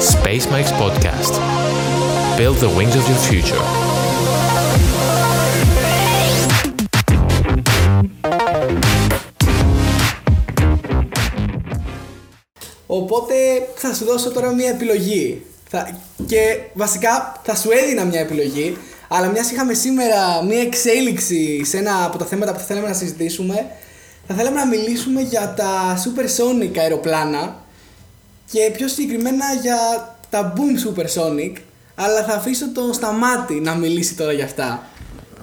Space Mike's Podcast. Build the wings of your future. Οπότε θα σου δώσω τώρα μια επιλογή. Θα... Και βασικά θα σου έδινα μια επιλογή, αλλά μιας είχαμε σήμερα μια εξέλιξη σε ένα από τα θέματα που θα θέλαμε να συζητήσουμε, θα θέλαμε να μιλήσουμε για τα supersonic αεροπλάνα και πιο συγκεκριμένα για τα boom supersonic, αλλά θα αφήσω τον Σταμάτη να μιλήσει τώρα για αυτά.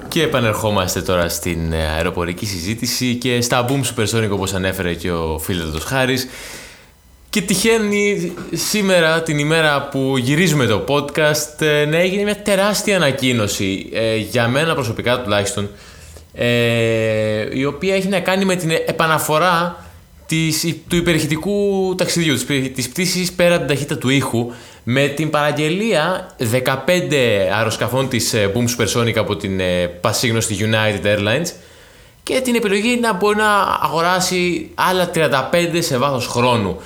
Και επανερχόμαστε τώρα στην ε, αεροπορική συζήτηση και στα boom supersonic όπως ανέφερε και ο φίλος Χάρης. Και τυχαίνει σήμερα την ημέρα που γυρίζουμε το podcast ε, να έγινε μια τεράστια ανακοίνωση ε, για μένα προσωπικά τουλάχιστον ε, η οποία έχει να κάνει με την επαναφορά της, του υπερηχητικού ταξιδιού, της, της πτήσης πέρα από την ταχύτητα του ήχου με την παραγγελία 15 αεροσκαφών της Boom Supersonic από την πασίγνωστη United Airlines και την επιλογή να μπορεί να αγοράσει άλλα 35 σε βάθος χρόνου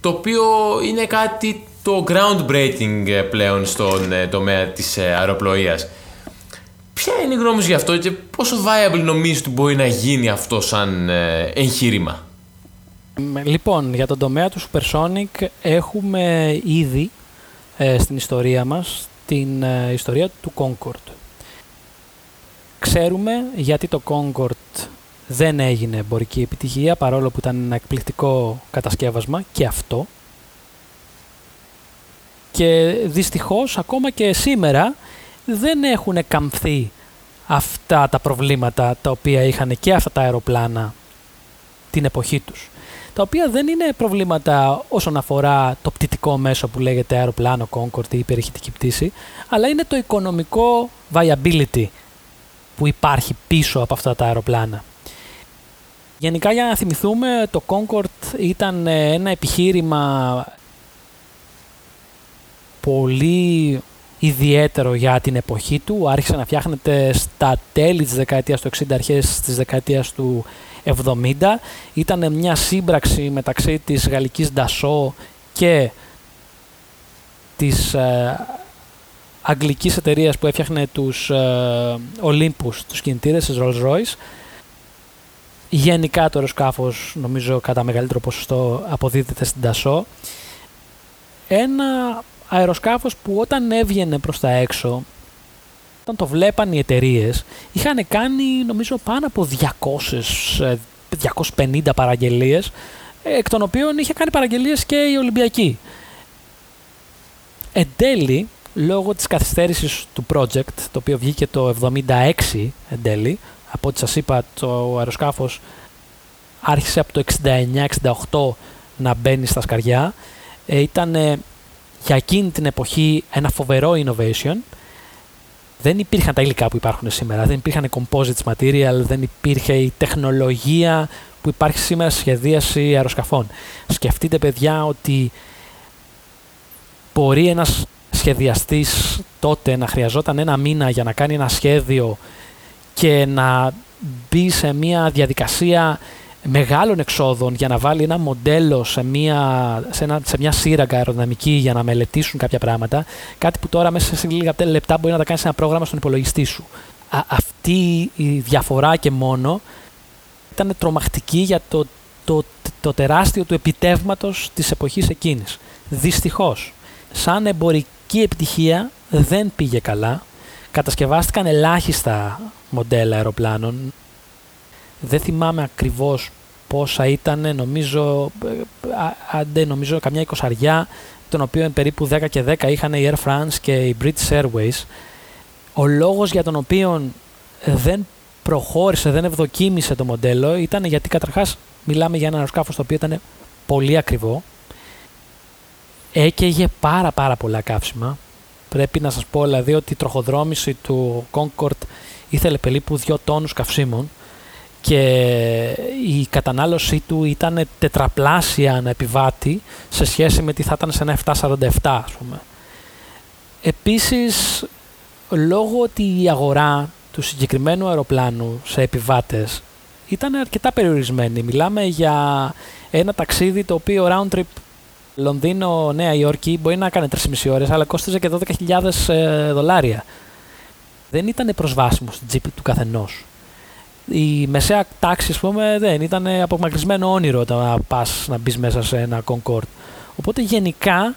το οποίο είναι κάτι το groundbreaking ε, πλέον στον ε, τομέα της ε, αεροπλοείας. Ποια είναι η γνώμη σου γι' αυτό και πόσο viable νομίζεις ότι μπορεί να γίνει αυτό σαν εγχείρημα; Λοιπόν, για τον τομέα του Supersonic έχουμε ήδη στην ιστορία μας την ιστορία του Concorde. Ξέρουμε γιατί το Concorde δεν έγινε εμπορική επιτυχία παρόλο που ήταν ένα εκπληκτικό κατασκεύασμα και αυτό. Και δυστυχώς ακόμα και σήμερα δεν έχουν καμφθεί αυτά τα προβλήματα τα οποία είχαν και αυτά τα αεροπλάνα την εποχή τους. Τα οποία δεν είναι προβλήματα όσον αφορά το πτυτικό μέσο που λέγεται αεροπλάνο, Concorde ή υπερηχητική πτήση, αλλά είναι το οικονομικό viability που υπάρχει πίσω από αυτά τα αεροπλάνα. Γενικά για να θυμηθούμε, το Concord ήταν ε, ένα επιχείρημα πολύ ιδιαίτερο για την εποχή του. Άρχισε να φτιάχνεται στα τέλη της δεκαετίας του 60, αρχές της δεκαετίας του 70. Ήταν μια σύμπραξη μεταξύ της γαλλικής Dassault και της ε, αγγλικής εταιρείας που έφτιαχνε τους ε, Olympus, τους κινητήρες της Rolls Royce Γενικά το αεροσκάφος νομίζω κατά μεγαλύτερο ποσοστό αποδίδεται στην Τασό. Ένα αεροσκάφος που όταν έβγαινε προς τα έξω, όταν το βλέπαν οι εταιρείες, είχαν κάνει νομίζω πάνω από 200, 250 ε, παραγγελίες, εκ των οποίων είχε κάνει παραγγελίες και η Ολυμπιακή. Εν τέλει, λόγω της καθυστέρησης του project, το οποίο βγήκε το 76 εν τέλει, από ό,τι σας είπα το αεροσκάφος άρχισε από το 69-68 να μπαίνει στα σκαριά. Ε, ήταν για εκείνη την εποχή ένα φοβερό innovation. Δεν υπήρχαν τα υλικά που υπάρχουν σήμερα, δεν υπήρχαν composites material, δεν υπήρχε η τεχνολογία που υπάρχει σήμερα στη σχεδίαση αεροσκαφών. Σκεφτείτε παιδιά ότι μπορεί ένας σχεδιαστής τότε να χρειαζόταν ένα μήνα για να κάνει ένα σχέδιο και να μπει σε μια διαδικασία μεγάλων εξόδων για να βάλει ένα μοντέλο σε μια, σε ένα, σε μια σύραγγα αεροδυναμική για να μελετήσουν κάποια πράγματα. Κάτι που τώρα μέσα σε λίγα λεπτά μπορεί να τα κάνεις σε ένα πρόγραμμα στον υπολογιστή σου. αυτή η διαφορά και μόνο ήταν τρομακτική για το, το, το τεράστιο του επιτεύγματος της εποχής εκείνης. Δυστυχώς, σαν εμπορική επιτυχία δεν πήγε καλά. Κατασκευάστηκαν ελάχιστα μοντέλα αεροπλάνων. Δεν θυμάμαι ακριβώς πόσα ήταν, νομίζω, άντε νομίζω καμιά εικοσαριά, των οποίων περίπου 10 και 10 είχαν η Air France και η British Airways. Ο λόγος για τον οποίο δεν προχώρησε, δεν ευδοκίμησε το μοντέλο ήταν γιατί καταρχάς μιλάμε για ένα αεροσκάφος το οποίο ήταν πολύ ακριβό. Έκαιγε πάρα πάρα πολλά καύσιμα. Πρέπει να σας πω δηλαδή ότι η τροχοδρόμηση του Concorde ήθελε περίπου 2 τόνους καυσίμων και η κατανάλωσή του ήταν τετραπλάσια ανά επιβάτη σε σχέση με τι θα ήταν σε ένα 747 ας πούμε. Επίσης, λόγω ότι η αγορά του συγκεκριμένου αεροπλάνου σε επιβάτες ήταν αρκετά περιορισμένη. Μιλάμε για ένα ταξίδι το οποίο round trip Λονδίνο, Νέα Υόρκη μπορεί να κάνει 3,5 ώρες, αλλά κόστιζε και 12.000 ε, δολάρια. Δεν ήταν προσβάσιμο στην τσίπη του καθενός. Η μεσαία τάξη, ας πούμε, δεν ήταν απομακρυσμένο όνειρο όταν πας να μπεις μέσα σε ένα Concord. Οπότε γενικά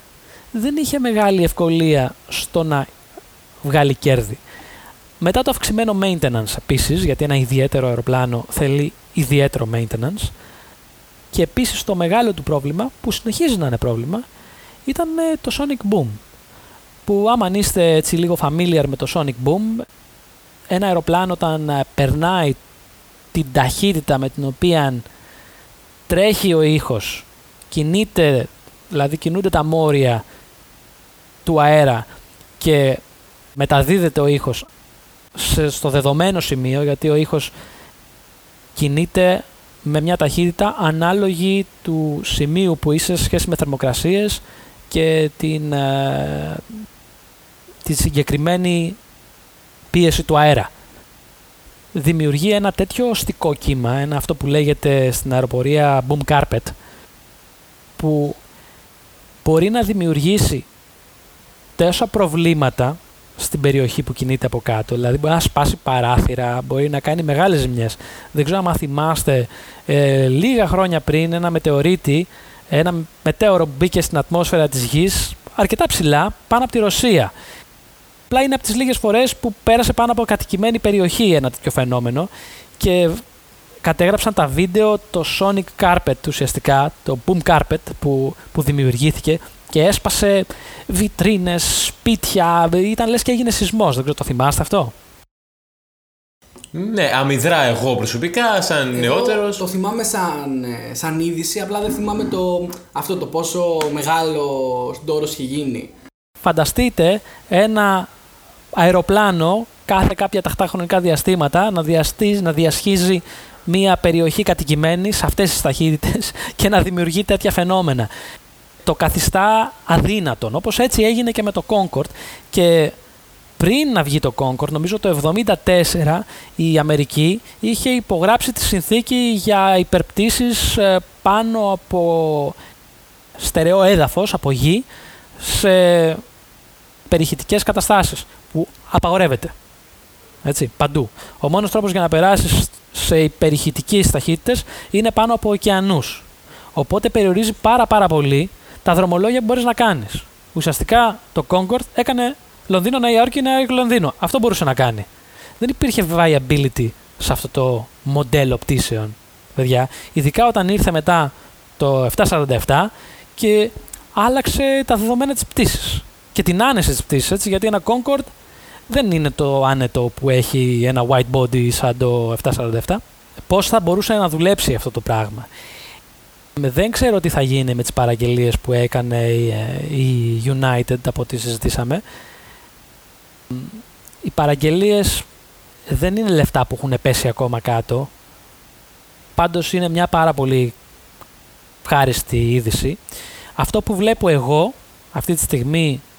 δεν είχε μεγάλη ευκολία στο να βγάλει κέρδη. Μετά το αυξημένο maintenance επίσης, γιατί ένα ιδιαίτερο αεροπλάνο θέλει ιδιαίτερο maintenance, και επίσης το μεγάλο του πρόβλημα, που συνεχίζει να είναι πρόβλημα, ήταν ε, το Sonic Boom. Που άμα είστε έτσι λίγο familiar με το Sonic Boom, ένα αεροπλάνο όταν ε, περνάει την ταχύτητα με την οποία τρέχει ο ήχος, κινείται, δηλαδή κινούνται τα μόρια του αέρα και μεταδίδεται ο ήχος στο δεδομένο σημείο, γιατί ο ήχος κινείται με μια ταχύτητα ανάλογη του σημείου που είσαι σε σχέση με θερμοκρασίες και την, ε, τη συγκεκριμένη πίεση του αέρα. Δημιουργεί ένα τέτοιο οστικό κύμα, ένα αυτό που λέγεται στην αεροπορία boom carpet, που μπορεί να δημιουργήσει τόσα προβλήματα στην περιοχή που κινείται από κάτω. Δηλαδή μπορεί να σπάσει παράθυρα, μπορεί να κάνει μεγάλες ζημιές. Δεν ξέρω αν θυμάστε ε, λίγα χρόνια πριν ένα μετεωρίτη, ένα μετέωρο που μπήκε στην ατμόσφαιρα της Γης αρκετά ψηλά πάνω από τη Ρωσία. Απλά είναι από τις λίγες φορές που πέρασε πάνω από κατοικημένη περιοχή ένα τέτοιο φαινόμενο και κατέγραψαν τα βίντεο το Sonic Carpet ουσιαστικά, το Boom Carpet που, που δημιουργήθηκε και έσπασε βιτρίνες, σπίτια, ήταν λες και έγινε σεισμός, δεν ξέρω το θυμάστε αυτό; Ναι, αμυδρά εγώ προσωπικά, σαν εγώ νεότερος. Το θυμάμαι σαν, ε, σαν είδηση, απλά δεν θυμάμαι το, αυτό το πόσο μεγάλος ντόρος είχε γίνει. Φανταστείτε ένα αεροπλάνο κάθε κάποια ταχτά χρονικά διαστήματα να, να διασχίζει μια περιοχή κατοικημένης σε αυτές τις ταχύτητες και να δημιουργεί τέτοια φαινόμενα το καθιστά αδύνατον. Όπως έτσι έγινε και με το Concord και πριν να βγει το Concord, νομίζω το 1974, η Αμερική είχε υπογράψει τη συνθήκη για υπερπτήσεις ε, πάνω από στερεό έδαφος, από γη, σε περιχητικές καταστάσεις, που απαγορεύεται. Έτσι, παντού. Ο μόνος τρόπος για να περάσεις σε υπερηχητικές ταχύτητες είναι πάνω από ωκεανούς. Οπότε περιορίζει πάρα πάρα πολύ τα δρομολόγια που μπορείς να κάνεις. Ουσιαστικά το Concord έκανε Λονδίνο, Νέα Υόρκη, Νέα Υόρκη, Λονδίνο. Αυτό μπορούσε να κάνει. Δεν υπήρχε viability σε αυτό το μοντέλο πτήσεων, παιδιά. Ειδικά όταν ήρθε μετά το 747 και άλλαξε τα δεδομένα της πτήσης και την άνεση της πτήσης, γιατί ένα Concord δεν είναι το άνετο που έχει ένα white body σαν το 747. Πώς θα μπορούσε να δουλέψει αυτό το πράγμα; Δεν ξέρω τι θα γίνει με τις παραγγελίες που έκανε η United από ό,τι συζητήσαμε. Οι παραγγελίες δεν είναι λεφτά που έχουν πέσει ακόμα κάτω. Πάντως είναι μια πάρα πολύ ευχάριστη είδηση. Αυτό που βλέπω εγώ αυτή τη στιγμή ε,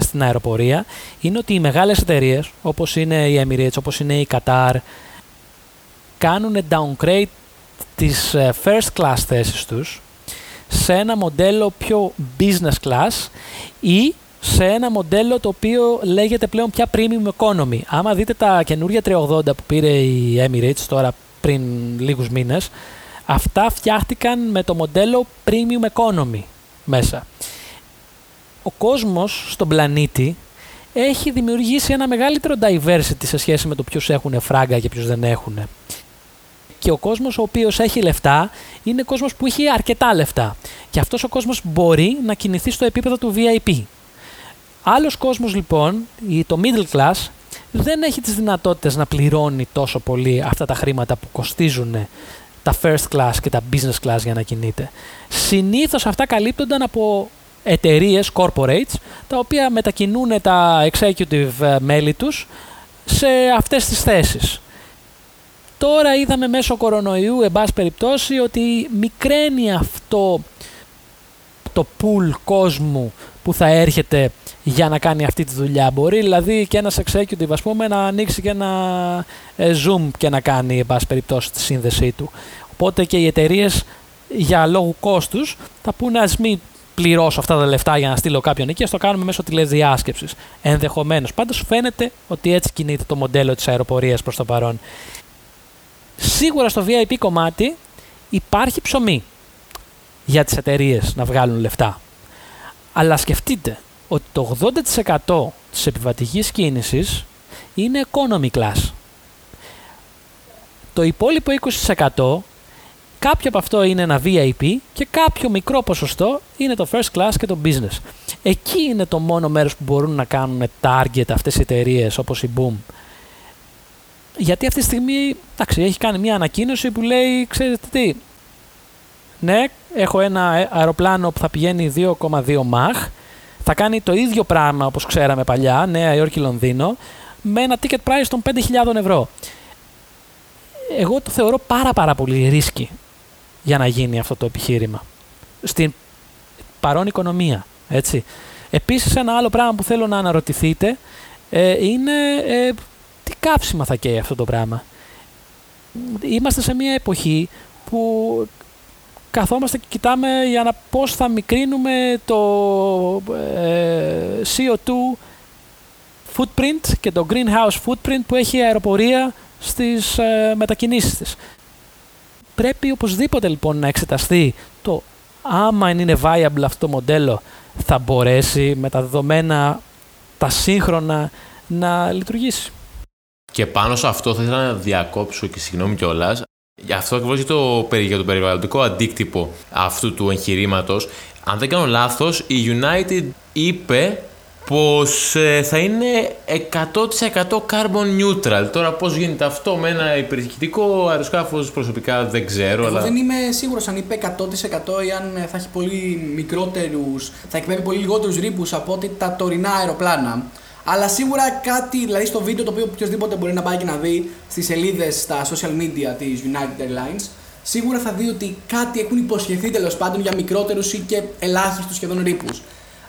στην αεροπορία είναι ότι οι μεγάλες εταιρείες όπως είναι η Emirates, όπως είναι η Qatar κάνουν downgrade τις ε, first class θέσεις τους σε ένα μοντέλο πιο business class ή σε ένα μοντέλο το οποίο λέγεται πλέον πια premium economy. Άμα δείτε τα καινούργια 380 που πήρε η Emirates τώρα πριν λίγους μήνες, αυτά φτιάχτηκαν με το μοντέλο premium economy μέσα. Ο κόσμος στον πλανήτη έχει δημιουργήσει ένα μεγαλύτερο diversity σε σχέση με το ποιους έχουν φράγκα και ποιους δεν έχουν και ο κόσμος ο οποίος έχει λεφτά είναι κόσμος που έχει αρκετά λεφτά. Και αυτός ο κόσμος μπορεί να κινηθεί στο επίπεδο του VIP. Άλλος κόσμος λοιπόν, το middle class, δεν έχει τις δυνατότητες να πληρώνει τόσο πολύ αυτά τα χρήματα που κοστίζουν τα first class και τα business class για να κινείται. Συνήθως αυτά καλύπτονταν από εταιρείες, corporates, τα οποία μετακινούν τα executive ε, μέλη τους σε αυτές τις θέσεις. Τώρα είδαμε μέσω κορονοϊού, εν πάση περιπτώσει, ότι μικραίνει αυτό το pool κόσμου που θα έρχεται για να κάνει αυτή τη δουλειά. Μπορεί δηλαδή και ένας executive ας πούμε να ανοίξει και ένα ε, Zoom και να κάνει εν πάση περιπτώσει τη σύνδεσή του. Οπότε και οι εταιρείες για λόγου κόστους θα πούνε ας μην πληρώσω αυτά τα λεφτά για να στείλω κάποιον εκεί, ας το κάνουμε μέσω τηλεδιάσκεψης. Ενδεχομένως. Πάντως φαίνεται ότι έτσι κινείται το μοντέλο της αεροπορίας προς το παρόν. Σίγουρα στο VIP κομμάτι υπάρχει ψωμί για τις εταιρείες να βγάλουν λεφτά. Αλλά σκεφτείτε ότι το 80% της επιβατικής κίνησης είναι economy class. Το υπόλοιπο 20% κάποιο από αυτό είναι ένα VIP και κάποιο μικρό ποσοστό είναι το first class και το business. Εκεί είναι το μόνο μέρος που μπορούν να κάνουν target αυτές οι εταιρείες όπως η Boom. Γιατί αυτή τη στιγμή εντάξει, έχει κάνει μια ανακοίνωση που λέει, ξέρετε τι, ναι, έχω ένα αεροπλάνο που θα πηγαίνει 2,2 μαχ, θα κάνει το ίδιο πράγμα όπως ξέραμε παλιά, Νέα Υόρκη Λονδίνο, με ένα ticket price των 5.000 ευρώ. Εγώ το θεωρώ πάρα πάρα πολύ ρίσκι για να γίνει αυτό το επιχείρημα. Στην παρόν οικονομία, έτσι. Επίσης ένα άλλο πράγμα που θέλω να αναρωτηθείτε ε, είναι ε, τι κάψιμα θα καίει αυτό το πράγμα. Είμαστε σε μια εποχή που καθόμαστε και κοιτάμε για να πώς θα μικρύνουμε το ε, CO2 footprint και το greenhouse footprint που έχει η αεροπορία στις ε, μετακινήσεις της. Πρέπει οπωσδήποτε λοιπόν να εξεταστεί το άμα είναι viable αυτό το μοντέλο θα μπορέσει με τα δεδομένα τα σύγχρονα να λειτουργήσει. Και πάνω σε αυτό θα ήθελα να διακόψω και συγγνώμη κιόλας. Γι' αυτό ακριβώς για, το, για το περιβαλλοντικό αντίκτυπο αυτού του εγχειρήματος. Αν δεν κάνω λάθος, η United είπε πως ε, θα είναι 100% carbon neutral. Τώρα πώς γίνεται αυτό με ένα υπερχητικό αεροσκάφος προσωπικά δεν ξέρω. Εγώ δεν είμαι σίγουρος αν είπε 100% ή αν θα έχει πολύ μικρότερους, θα εκπέμπει πολύ λιγότερους ρήπους από ότι τα τωρινά αεροπλάνα. Αλλά σίγουρα κάτι, δηλαδή στο βίντεο το οποίο οποιοδήποτε μπορεί να πάει και να δει στις σελίδες στα social media της United Airlines, σίγουρα θα δει ότι κάτι έχουν υποσχεθεί τέλος πάντων για μικρότερους ή και ελάχιστους σχεδόν ρήπου.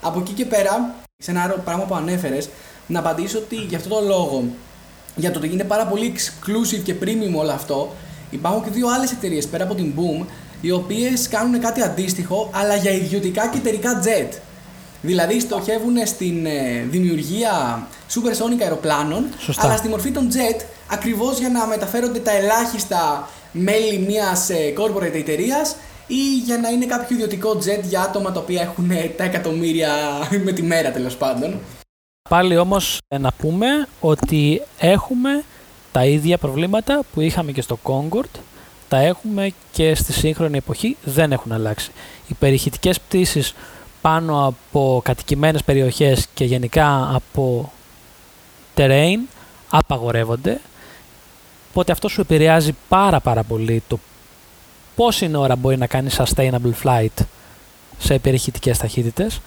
Από εκεί και πέρα, σε ένα άλλο πράγμα που ανέφερες, να απαντήσω ότι για αυτό το λόγο, για το ότι είναι πάρα πολύ exclusive και premium όλο αυτό, υπάρχουν και δύο άλλες εταιρείες πέρα από την Boom, οι οποίες κάνουν κάτι αντίστοιχο, αλλά για ιδιωτικά και εταιρικά jet. Δηλαδή στοχεύουν στην ε, δημιουργία supersonic αεροπλάνων, Σωστά. αλλά στη μορφή των jet, ακριβώς για να μεταφέρονται τα ελάχιστα μέλη μιας ε, corporate εταιρείας ή για να είναι κάποιο ιδιωτικό jet για άτομα τα οποία έχουν ε, τα εκατομμύρια με τη μέρα τέλος πάντων. Πάλι όμως ε, να πούμε ότι έχουμε τα ίδια προβλήματα που είχαμε και στο Concorde, τα έχουμε και στη σύγχρονη εποχή, δεν έχουν αλλάξει. Οι περιχητικές πτήσεις πάνω από κατοικημένες περιοχές και γενικά από terrain απαγορεύονται. Οπότε αυτό σου επηρεάζει πάρα πάρα πολύ το πόση ώρα μπορεί να κάνει sustainable flight σε περιχητικές ταχύτητες;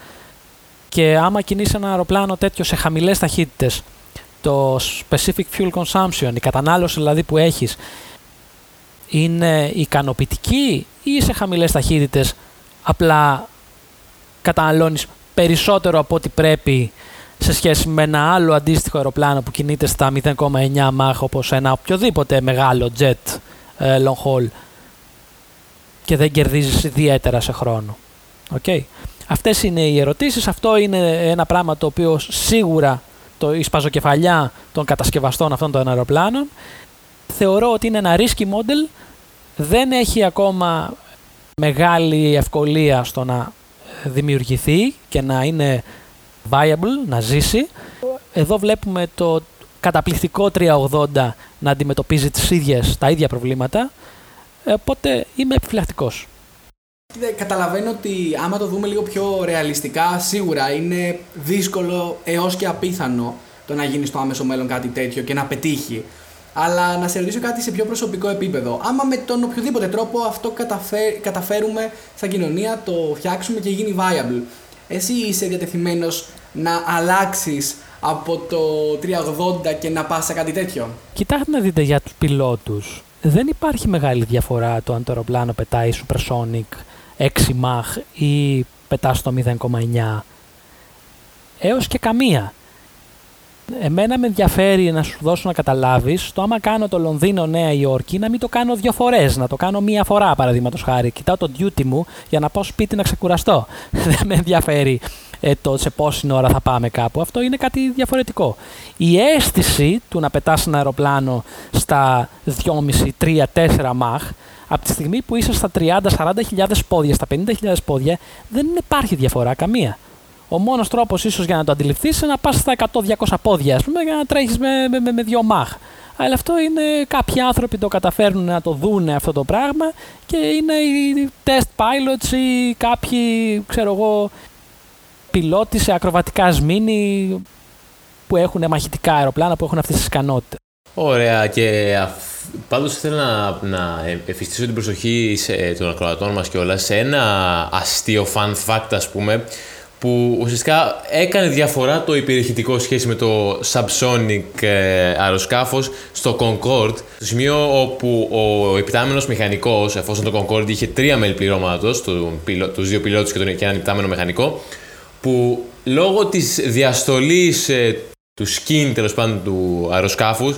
Και άμα κινείς ένα αεροπλάνο τέτοιο σε χαμηλές ταχύτητες το specific fuel consumption, η κατανάλωση δηλαδή που έχεις είναι ικανοποιητική ή σε χαμηλές ταχύτητες απλά καταναλώνεις περισσότερο από ό,τι πρέπει σε σχέση με ένα άλλο αντίστοιχο αεροπλάνο που κινείται στα 0,9 μάχ όπως ένα οποιοδήποτε μεγάλο jet ε, long haul; Και δεν κερδίζεις ιδιαίτερα σε χρόνο. Okay. Αυτές είναι οι ερωτήσεις. Αυτό είναι ένα πράγμα το οποίο σίγουρα το, η σπαζοκεφαλιά των κατασκευαστών αυτών των αεροπλάνων θεωρώ ότι είναι ένα risky model δεν έχει ακόμα μεγάλη ευκολία στο να δημιουργηθεί και να είναι viable, να ζήσει. Εδώ βλέπουμε το καταπληκτικό 380 να αντιμετωπίζει τις ίδιες, τα ίδια προβλήματα, οπότε είμαι επιφυλακτικός. Καταλαβαίνω ότι άμα το δούμε λίγο πιο ρεαλιστικά, σίγουρα είναι δύσκολο έως και απίθανο το να γίνει στο άμεσο μέλλον κάτι τέτοιο και να πετύχει. Αλλά να σε ρωτήσω κάτι σε πιο προσωπικό επίπεδο. Άμα με τον οποιοδήποτε τρόπο αυτό καταφέρουμε σαν κοινωνία, το φτιάξουμε και γίνει viable. Εσύ είσαι διατεθειμένος να αλλάξεις από το 380 και να πας σε κάτι τέτοιο; Κοιτάξτε να δείτε για τους πιλότους. Δεν υπάρχει μεγάλη διαφορά το αν το αεροπλάνο πετάει supersonic 6 Mach ή πετάς στο 0,9. Έως και καμία. Εμένα με ενδιαφέρει να σου δώσω να καταλάβεις το άμα κάνω το Λονδίνο-Νέα Υόρκη να μην το κάνω δύο φορές, να το κάνω μία φορά παραδείγματος χάρη. Κοιτάω το duty μου για να πάω σπίτι να ξεκουραστώ. Δεν με ενδιαφέρει ε, το σε πόση ώρα θα πάμε κάπου. Αυτό είναι κάτι διαφορετικό. Η αίσθηση του να πετάς ένα αεροπλάνο στα 2,5, 3, 4 μαχ, από τη στιγμή που είσαι στα 30-40 χιλιάδες πόδια, στα 50.000 πόδια, δεν υπάρχει διαφορά καμία. Ο μόνος τρόπος ίσως για να το αντιληφθείς είναι να πας στα 100-200 πόδια, ας πούμε, για να τρέχεις με, με, με, με δύο μάχ. Αλλά αυτό είναι κάποιοι άνθρωποι το καταφέρνουν να το δούνε αυτό το πράγμα και είναι οι test pilots ή κάποιοι, ξέρω εγώ, πιλότοι σε ακροβατικά σμήνη που έχουν μαχητικά αεροπλάνα που έχουν αυτές τις ικανότητες. Ωραία και πάντως θέλω να, να εφιστήσω την προσοχή σε, των ακροατών μας και όλα σε ένα αστείο fun fact ας πούμε που ουσιαστικά έκανε διαφορά το υπηρεχητικό σχέση με το subsonic ε, αεροσκάφος στο Concorde, στο σημείο όπου ο επιτάμενος μηχανικός, εφόσον το Concorde είχε τρία μέλη πληρώματος, τους δύο πιλότους και, τον, και έναν επιτάμενο μηχανικό, που λόγω της διαστολής ε, του skin τέλος πάντων του αεροσκάφους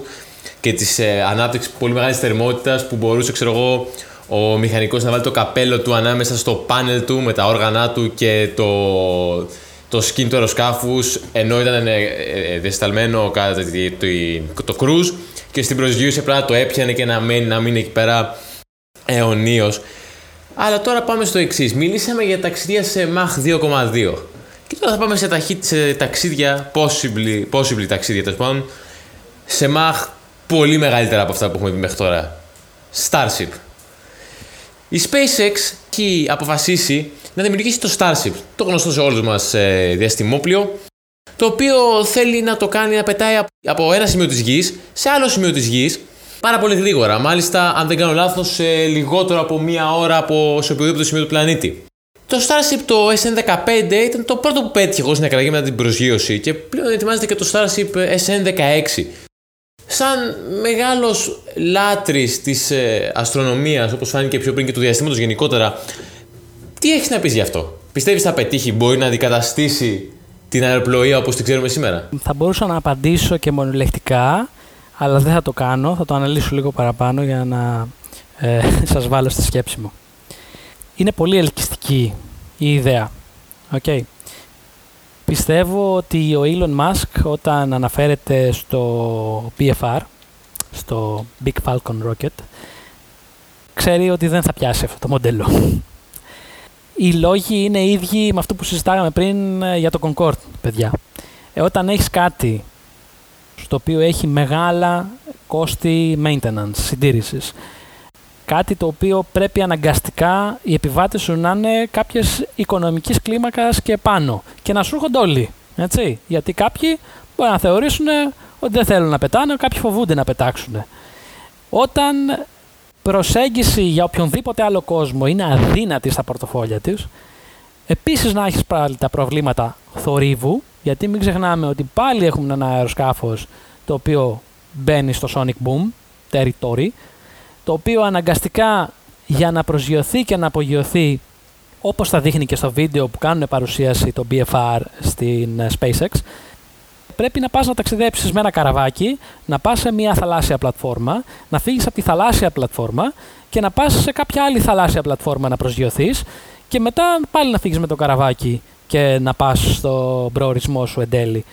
και της ε, ανάπτυξης πολύ μεγάλης θερμότητας που μπορούσε ξέρω εγώ ο μηχανικός να βάλει το καπέλο του ανάμεσα στο πάνελ του με τα όργανά του και το, το skin του αεροσκάφους ενώ ήταν ε, ε, δεσταλμένο κατά το, το cruise και στην προσγείωση απλά το έπιανε και να μένει, να μείνει εκεί πέρα αιωνίως. Αλλά τώρα πάμε στο εξής. Μιλήσαμε για ταξίδια σε Mach 2,2. Και τώρα θα πάμε σε, ταχύ, σε ταξίδια, possibly, possibly ταξίδια τέλος πάντων, σε Mach πολύ μεγαλύτερα από αυτά που έχουμε πει μέχρι τώρα. Starship. Η SpaceX έχει αποφασίσει να δημιουργήσει το Starship, το γνωστό σε όλους μας ε, διαστημόπλιο, το οποίο θέλει να το κάνει να πετάει από ένα σημείο της γης σε άλλο σημείο της γης πάρα πολύ γρήγορα. Μάλιστα, αν δεν κάνω λάθος, σε λιγότερο από μία ώρα από σε οποιοδήποτε σημείο του πλανήτη. Το Starship το SN15 ήταν το πρώτο που πέτυχε εγώ στην εκραγή μετά την προσγείωση και πλέον ετοιμάζεται και το Starship SN16 σαν μεγάλος λάτρης της ε, αστρονομίας, όπως φάνηκε πιο πριν και του διαστήματος γενικότερα, τι έχεις να πεις γι' αυτό; Πιστεύεις θα πετύχει, μπορεί να αντικαταστήσει την αεροπλοεία όπως την ξέρουμε σήμερα; Θα μπορούσα να απαντήσω και μονολεκτικά, αλλά δεν θα το κάνω. Θα το αναλύσω λίγο παραπάνω για να ε, σας βάλω στη σκέψη μου. Είναι πολύ ελκυστική η ιδέα. Okay. Πιστεύω ότι ο Elon Musk όταν αναφέρεται στο PFR, στο Big Falcon Rocket, ξέρει ότι δεν θα πιάσει αυτό το μοντέλο. Οι λόγοι είναι ίδιοι με αυτό που συζητάγαμε πριν ε, για το Concorde, παιδιά. Ε, όταν έχεις κάτι στο οποίο έχει μεγάλα κόστη maintenance, συντήρησης, κάτι το οποίο πρέπει αναγκαστικά οι επιβάτες σου να είναι κάποιες οικονομικής κλίμακας και πάνω και να σου έρχονται όλοι. Έτσι. Γιατί κάποιοι μπορεί να θεωρήσουν ότι δεν θέλουν να πετάνε, κάποιοι φοβούνται να πετάξουν. Όταν προσέγγιση για οποιονδήποτε άλλο κόσμο είναι αδύνατη στα πορτοφόλια της, επίσης να έχεις πάλι τα προβλήματα θορύβου, γιατί μην ξεχνάμε ότι πάλι έχουμε ένα αεροσκάφος το οποίο μπαίνει στο Sonic Boom territory, το οποίο αναγκαστικά για να προσγειωθεί και να απογειωθεί όπως θα δείχνει και στο βίντεο που κάνουν παρουσίαση το BFR στην ε, SpaceX, πρέπει να πας να ταξιδέψεις με ένα καραβάκι, να πας σε μια θαλάσσια πλατφόρμα, να φύγεις από τη θαλάσσια πλατφόρμα και να πας σε κάποια άλλη θαλάσσια πλατφόρμα να προσγειωθείς και μετά πάλι να φύγεις με το καραβάκι και να πας στο προορισμό σου εν τέλει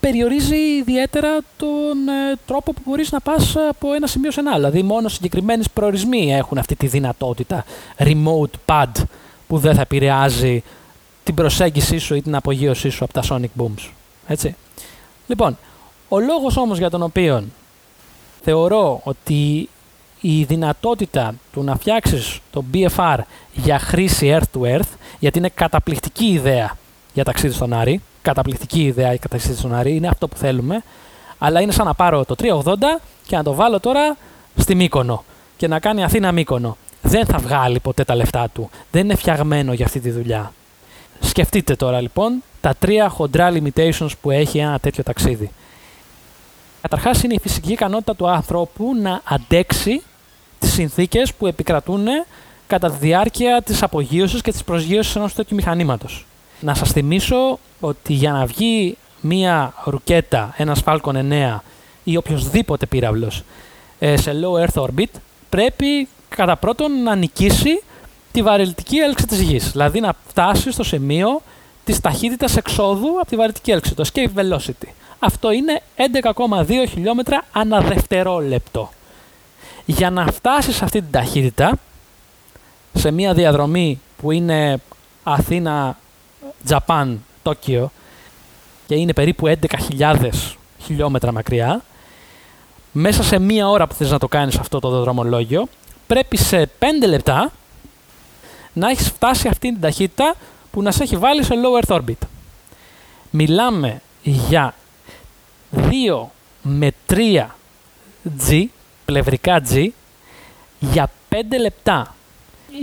περιορίζει ιδιαίτερα τον ε, τρόπο που μπορείς να πας από ένα σημείο σε ένα άλλο. Δηλαδή μόνο συγκεκριμένοι προορισμοί έχουν αυτή τη δυνατότητα remote pad που δεν θα επηρεάζει την προσέγγιση σου ή την απογείωσή σου από τα sonic booms. Έτσι. Λοιπόν, ο λόγος όμως για τον οποίο θεωρώ ότι η δυνατότητα του να φτιάξεις το BFR για χρήση earth to earth, γιατί είναι καταπληκτική ιδέα για ταξίδι στον Άρη, καταπληκτική ιδέα η καταστήση στον Άρη, είναι αυτό που θέλουμε. Αλλά είναι σαν να πάρω το 380 και να το βάλω τώρα στη Μύκονο και να κάνει Αθήνα Μύκονο. Δεν θα βγάλει ποτέ τα λεφτά του. Δεν είναι φτιαγμένο για αυτή τη δουλειά. Σκεφτείτε τώρα λοιπόν τα τρία χοντρά limitations που έχει ένα τέτοιο ταξίδι. Καταρχάς είναι η φυσική ικανότητα του ανθρώπου να αντέξει τις συνθήκες που επικρατούν κατά τη διάρκεια της απογείωσης και της προσγείωσης ενός τέτοιου μηχανήματος. Να σας θυμίσω ότι για να βγει μία ρουκέτα, ένας Falcon 9 ή οποιοδήποτε πύραυλος ε, σε low Earth orbit, πρέπει κατά πρώτον να νικήσει τη βαρελτική έλξη της Γης. Δηλαδή να φτάσει στο σημείο της ταχύτητας εξόδου από τη βαρελτική έλξη, το escape velocity. Αυτό είναι 11,2 χιλιόμετρα ανά δευτερόλεπτο. Για να φτάσει σε αυτή την ταχύτητα, σε μια διαδρομή που είναι Αθήνα, Τζαπάν, Τόκιο και είναι περίπου 11.000 χιλιόμετρα μακριά, μέσα σε μία ώρα που θες να το κάνεις αυτό το δρομολόγιο, πρέπει σε 5 λεπτά να έχεις φτάσει αυτή την ταχύτητα που να σε έχει βάλει σε low earth orbit. Μιλάμε για 2 με 3 G, πλευρικά G, για 5 λεπτά.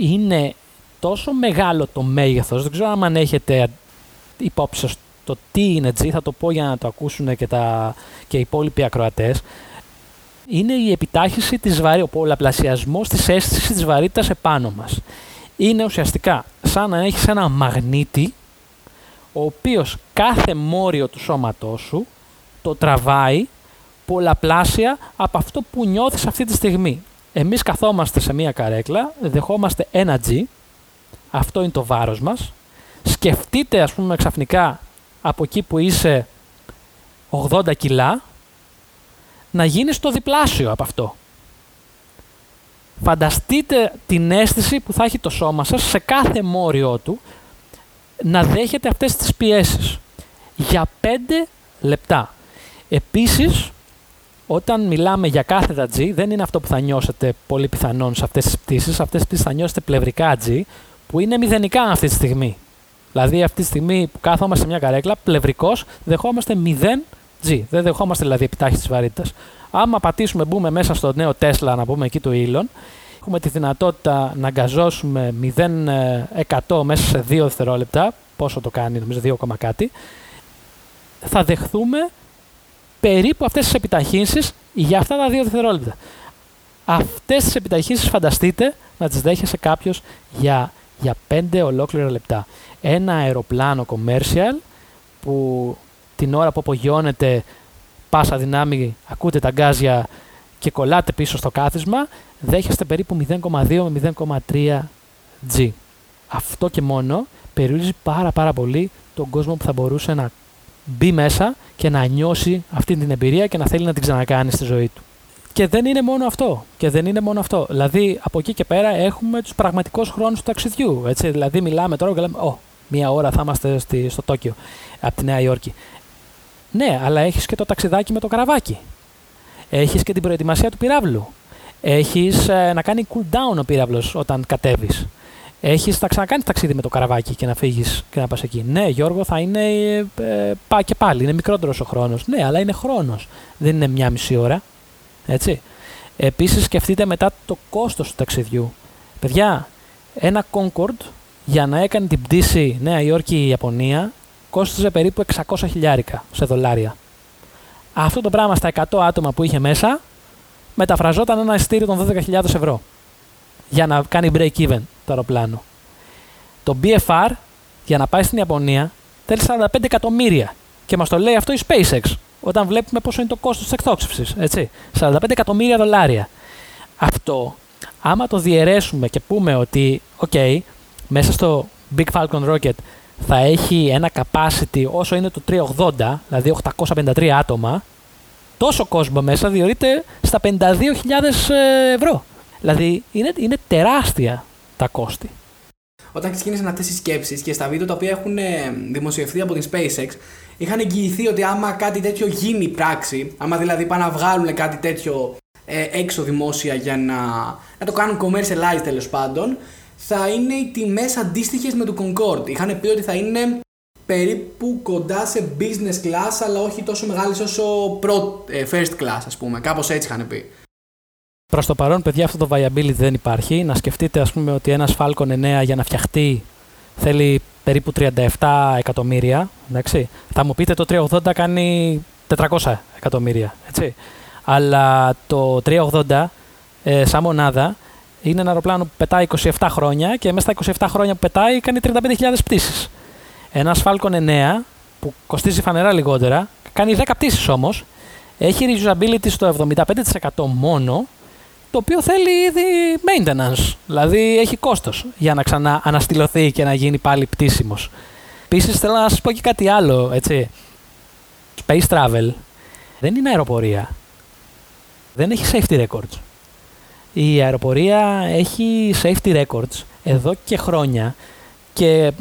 Είναι τόσο μεγάλο το μέγεθος, δεν ξέρω αν έχετε υπόψη σας το τι είναι G, θα το πω για να το ακούσουν και, τα, και οι υπόλοιποι ακροατές. Είναι η επιτάχυση της βαρύ, ο πολλαπλασιασμός της αίσθησης της βαρύτητας επάνω μας. Είναι ουσιαστικά σαν να έχεις ένα μαγνήτη, ο οποίος κάθε μόριο του σώματός σου το τραβάει πολλαπλάσια από αυτό που νιώθεις αυτή τη στιγμή. Εμείς καθόμαστε σε μία καρέκλα, δεχόμαστε ένα G, αυτό είναι το βάρος μας. Σκεφτείτε ας πούμε ξαφνικά από εκεί που είσαι 80 κιλά, να γίνεις το διπλάσιο από αυτό. Φανταστείτε την αίσθηση που θα έχει το σώμα σας σε κάθε μόριό του να δέχεται αυτές τις πιέσεις για 5 λεπτά. Επίσης, όταν μιλάμε για κάθετα G, δεν είναι αυτό που θα νιώσετε πολύ πιθανόν σε αυτές τις πτήσεις. Αυτές τις πτήσεις θα νιώσετε πλευρικά G, που είναι μηδενικά αυτή τη στιγμή. Δηλαδή, αυτή τη στιγμή που κάθομαστε σε μια καρέκλα, πλευρικώ δεχόμαστε 0G. Δεν δεχόμαστε δηλαδή επιτάχυνση της βαρύτητας. Άμα πατήσουμε, μπούμε μέσα στο νέο Tesla, να πούμε εκεί του Elon, έχουμε τη δυνατότητα να αγκαζώσουμε 0% μέσα σε 2 δευτερόλεπτα. Πόσο το κάνει, νομίζω 2, κάτι. Θα δεχθούμε περίπου αυτές τις επιταχύνσεις για αυτά τα 2 δευτερόλεπτα. Αυτές τις επιταχύνσεις φανταστείτε να τις δέχεσαι κάποιος για, για 5 ολόκληρα λεπτά. Ένα αεροπλάνο commercial που την ώρα που απογειώνεται πάσα δυνάμει, ακούτε τα γκάζια και κολλάτε πίσω στο κάθισμα, δέχεστε περίπου 0,2 με 0,3 G. Αυτό και μόνο περιορίζει πάρα πάρα πολύ τον κόσμο που θα μπορούσε να μπει μέσα και να νιώσει αυτή την εμπειρία και να θέλει να την ξανακάνει στη ζωή του. Και δεν είναι μόνο αυτό. Και δεν είναι μόνο αυτό. Δηλαδή, από εκεί και πέρα έχουμε τους πραγματικούς χρόνους του ταξιδιού. Έτσι. Δηλαδή, μιλάμε τώρα και λέμε, Ω, μία ώρα θα είμαστε στη, στο Τόκιο, από τη Νέα Υόρκη. Ναι, αλλά έχεις και το ταξιδάκι με το καραβάκι. Έχεις και την προετοιμασία του πυράβλου. Έχεις ε, να κάνει cool down ο πύραυλο όταν κατέβεις. Έχεις θα ξανακάνεις ταξίδι με το καραβάκι και να φύγεις και να πας εκεί. Ναι, Γιώργο, θα είναι. Ε, πά και πάλι, είναι μικρότερος ο χρόνος. Ναι, αλλά είναι χρόνος. Δεν είναι μία μισή ώρα. Έτσι. Επίσης, σκεφτείτε μετά το κόστος του ταξιδιού. Παιδιά, ένα Concorde για να έκανε την πτήση Νέα Υόρκη-Ιαπωνία κόστιζε περίπου 600 χιλιάρικα σε δολάρια. Αυτό το πράγμα στα 100 άτομα που είχε μέσα μεταφραζόταν ένα ειστήριο των 12.000 ευρώ για να κάνει break-even το αεροπλάνο. Το BFR για να πάει στην Ιαπωνία θέλει 45 εκατομμύρια και μας το λέει αυτό η SpaceX όταν βλέπουμε πόσο είναι το κόστος της εκτόξευσης. 45 εκατομμύρια δολάρια. Αυτό, άμα το διαιρέσουμε και πούμε ότι, OK, μέσα στο Big Falcon Rocket θα έχει ένα capacity όσο είναι το 380, δηλαδή 853 άτομα, τόσο κόσμο μέσα διορείται στα 52.000 ε, ευρώ. Δηλαδή είναι, είναι τεράστια τα κόστη. Όταν ξεκίνησαν αυτέ οι σκέψεις και στα βίντεο τα οποία έχουν ε, δημοσιευθεί από την SpaceX, είχαν εγγυηθεί ότι άμα κάτι τέτοιο γίνει πράξη, άμα δηλαδή πάνε να βγάλουν κάτι τέτοιο ε, έξω δημόσια για να, να το κάνουν commercialize τέλος πάντων, θα είναι οι τιμές αντίστοιχες με το Concorde. Είχαν πει ότι θα είναι περίπου κοντά σε business class, αλλά όχι τόσο μεγάλες όσο ε, first class, ας πούμε. Κάπως έτσι είχαν πει. Προς το παρόν, παιδιά, αυτό το viability δεν υπάρχει. Να σκεφτείτε, ας πούμε, ότι ένας Falcon 9 για να φτιαχτεί θέλει περίπου 37 εκατομμύρια. Εντάξει. Θα μου πείτε το 380 κάνει 400 εκατομμύρια. Έτσι. Αλλά το 380 ε, σαν μονάδα είναι ένα αεροπλάνο που πετάει 27 χρόνια και μέσα στα 27 χρόνια που πετάει κάνει 35.000 πτήσεις. Ένας Falcon 9 που κοστίζει φανερά λιγότερα, κάνει 10 πτήσεις όμως, έχει reusability στο 75% μόνο, το οποίο θέλει ήδη maintenance, δηλαδή έχει κόστος για να ξανά αναστηλωθεί και να γίνει πάλι πτήσιμος. Επίσης θέλω να σας πω και κάτι άλλο, έτσι. Space travel δεν είναι αεροπορία. Δεν έχει safety records. Η αεροπορία έχει safety records εδώ και χρόνια και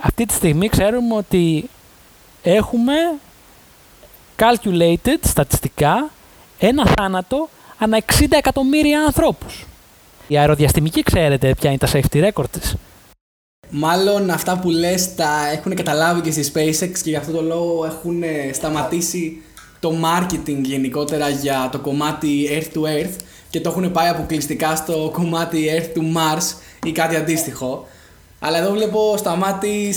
αυτή τη στιγμή ξέρουμε ότι έχουμε calculated στατιστικά ένα θάνατο ανά 60 εκατομμύρια ανθρώπους. Η αεροδιαστημική ξέρετε ποια είναι τα safety records της. Μάλλον αυτά που λες τα έχουν καταλάβει και στη SpaceX και γι' αυτό το λόγο έχουν σταματήσει το marketing γενικότερα για το κομμάτι Earth to Earth και το έχουν πάει αποκλειστικά στο κομμάτι Earth to Mars ή κάτι αντίστοιχο. Αλλά εδώ βλέπω Σταμάτη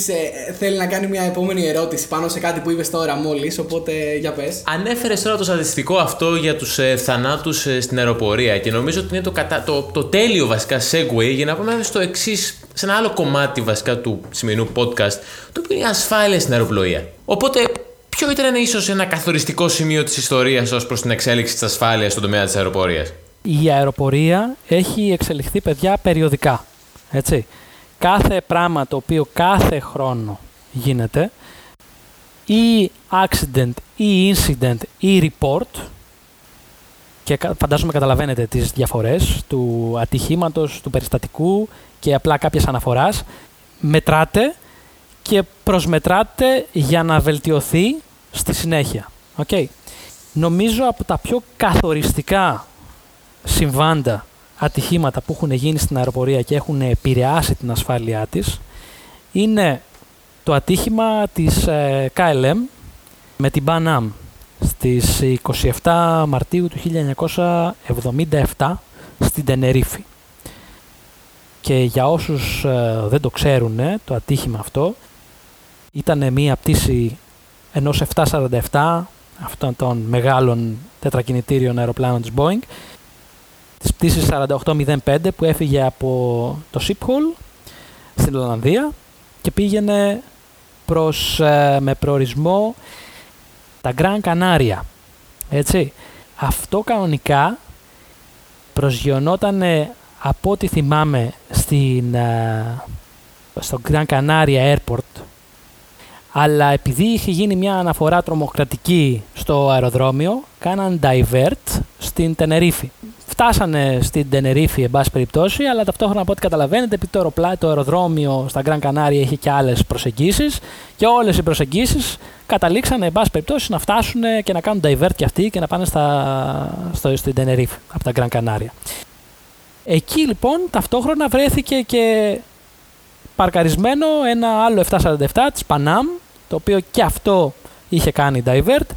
θέλει να κάνει μια επόμενη ερώτηση πάνω σε κάτι που είπες τώρα μόλις. Οπότε για πες. Ανέφερες τώρα το στατιστικό αυτό για τους ε, θανάτους ε, στην αεροπορία και νομίζω ότι είναι το, κατα... το, το τέλειο βασικά segue για να πούμε στο εξής, σε ένα άλλο κομμάτι βασικά του σημερινού podcast, το οποίο είναι η ασφάλεια στην αεροπλοεία. Οπότε, ποιο ήταν ίσως ένα καθοριστικό σημείο της ιστορίας ως προς την εξέλιξη της ασφάλειας στον τομέα της αεροπορίας; Η αεροπορία έχει εξελιχθεί, παιδιά, περιοδικά. Έτσι κάθε πράγμα το οποίο κάθε χρόνο γίνεται ή accident ή incident ή report και φαντάζομαι καταλαβαίνετε τις διαφορές του ατυχήματος, του περιστατικού και απλά κάποιες αναφοράς μετράτε και προσμετράτε για να βελτιωθεί στη συνέχεια. Okay. Νομίζω από τα πιο καθοριστικά συμβάντα ατυχήματα που έχουν γίνει στην αεροπορία και έχουν επηρεάσει την ασφάλειά της είναι το ατύχημα της ε, KLM με την Pan Am στις 27 Μαρτίου του 1977 στην Τενερίφη. Και για όσους ε, δεν το ξέρουν, το ατύχημα αυτό ήταν μία πτήση ενός 747 αυτών των μεγάλων τετρακινητήριων αεροπλάνων της Boeing της πτήσης 4805 που έφυγε από το Schiphol στην Ολλανδία και πήγαινε προς, ε, με προορισμό τα Gran Canaria. Έτσι. Αυτό κανονικά προσγειωνόταν από ό,τι θυμάμαι στην, ε, στο Gran Canaria Airport αλλά επειδή είχε γίνει μια αναφορά τρομοκρατική στο αεροδρόμιο, κάναν divert στην Τενερίφη φτάσανε στην Τενερίφη, εν πάση περιπτώσει, αλλά ταυτόχρονα από ό,τι καταλαβαίνετε, επειδή το, αεροπλά, το αεροδρόμιο στα Γκραν Κανάρια έχει και άλλες προσεγγίσεις και όλες οι προσεγγίσεις καταλήξανε, εν πάση περιπτώσει, να φτάσουν και να κάνουν divert και αυτοί και να πάνε στα, στο, στην Τενερίφη από τα Γκραν Κανάρια. Εκεί λοιπόν ταυτόχρονα βρέθηκε και παρκαρισμένο ένα άλλο 747 της Panam, το οποίο και αυτό είχε κάνει divert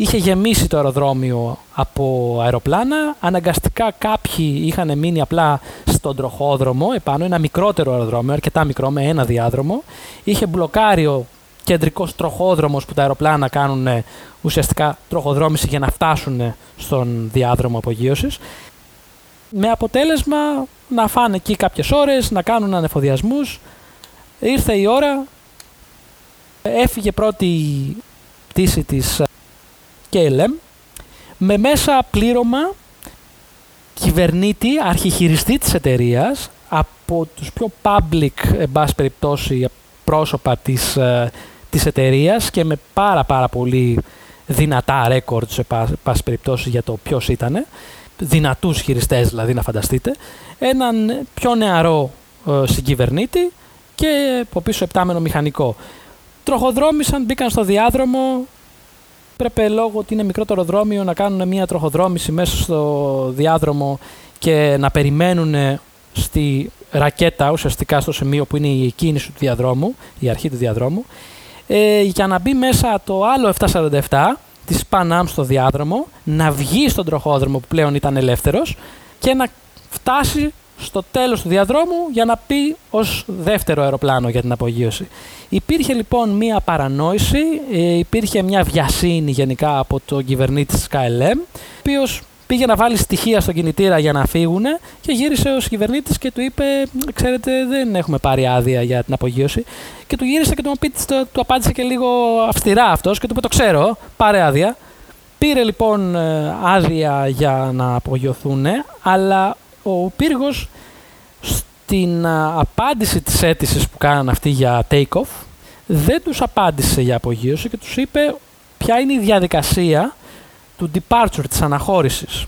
Είχε γεμίσει το αεροδρόμιο από αεροπλάνα. Αναγκαστικά κάποιοι είχαν μείνει απλά στον τροχόδρομο επάνω, ένα μικρότερο αεροδρόμιο, αρκετά μικρό, με ένα διάδρομο. Είχε μπλοκάρει ο κεντρικός τροχόδρομος που τα αεροπλάνα κάνουν ε, ουσιαστικά τροχοδρόμηση για να φτάσουν στον διάδρομο απογείωσης. Με αποτέλεσμα να φάνε εκεί κάποιες ώρες, να κάνουν ανεφοδιασμούς. Ήρθε η ώρα, έφυγε πρώτη πτήση της KLM με μέσα πλήρωμα κυβερνήτη, αρχιχειριστή της εταιρείας από τους πιο public, εν πάση περιπτώσει, πρόσωπα της, ε, της εταιρείας και με πάρα πάρα πολύ δυνατά records, εν πάση περιπτώσει, για το ποιος ήταν. Δυνατούς χειριστές δηλαδή, να φανταστείτε. Έναν πιο νεαρό ε, συγκυβερνήτη και από πίσω επτάμενο μηχανικό. Τροχοδρόμησαν, μπήκαν στο διάδρομο, έπρεπε λόγω ότι είναι μικρό το αεροδρόμιο να κάνουν μια τροχοδρόμηση μέσα στο διάδρομο και να περιμένουν στη ρακέτα ουσιαστικά στο σημείο που είναι η κίνηση του διαδρόμου, η αρχή του διαδρόμου, ε, για να μπει μέσα το άλλο 747 της Pan στο διάδρομο, να βγει στον τροχόδρομο που πλέον ήταν ελεύθερος και να φτάσει στο τέλος του διαδρόμου για να πει ως δεύτερο αεροπλάνο για την απογείωση. Υπήρχε λοιπόν μία παρανόηση, ε, υπήρχε μια βιασύνη γενικά από τον κυβερνήτη της KLM, ο οποίος πήγε να βάλει στοιχεία στον κινητήρα για να φύγουν και γύρισε ο κυβερνήτης και του είπε: Ξέρετε, δεν έχουμε πάρει άδεια για την απογείωση. Και του γύρισε και του, του απάντησε και λίγο αυστηρά αυτός και του είπε: Το ξέρω, πάρε άδεια. Πήρε λοιπόν ε, άδεια για να απογειωθούν, αλλά ο πύργος στην απάντηση της αίτησης που κάναν αυτοί για take-off δεν τους απάντησε για απογείωση και τους είπε ποια είναι η διαδικασία του departure, της αναχώρησης.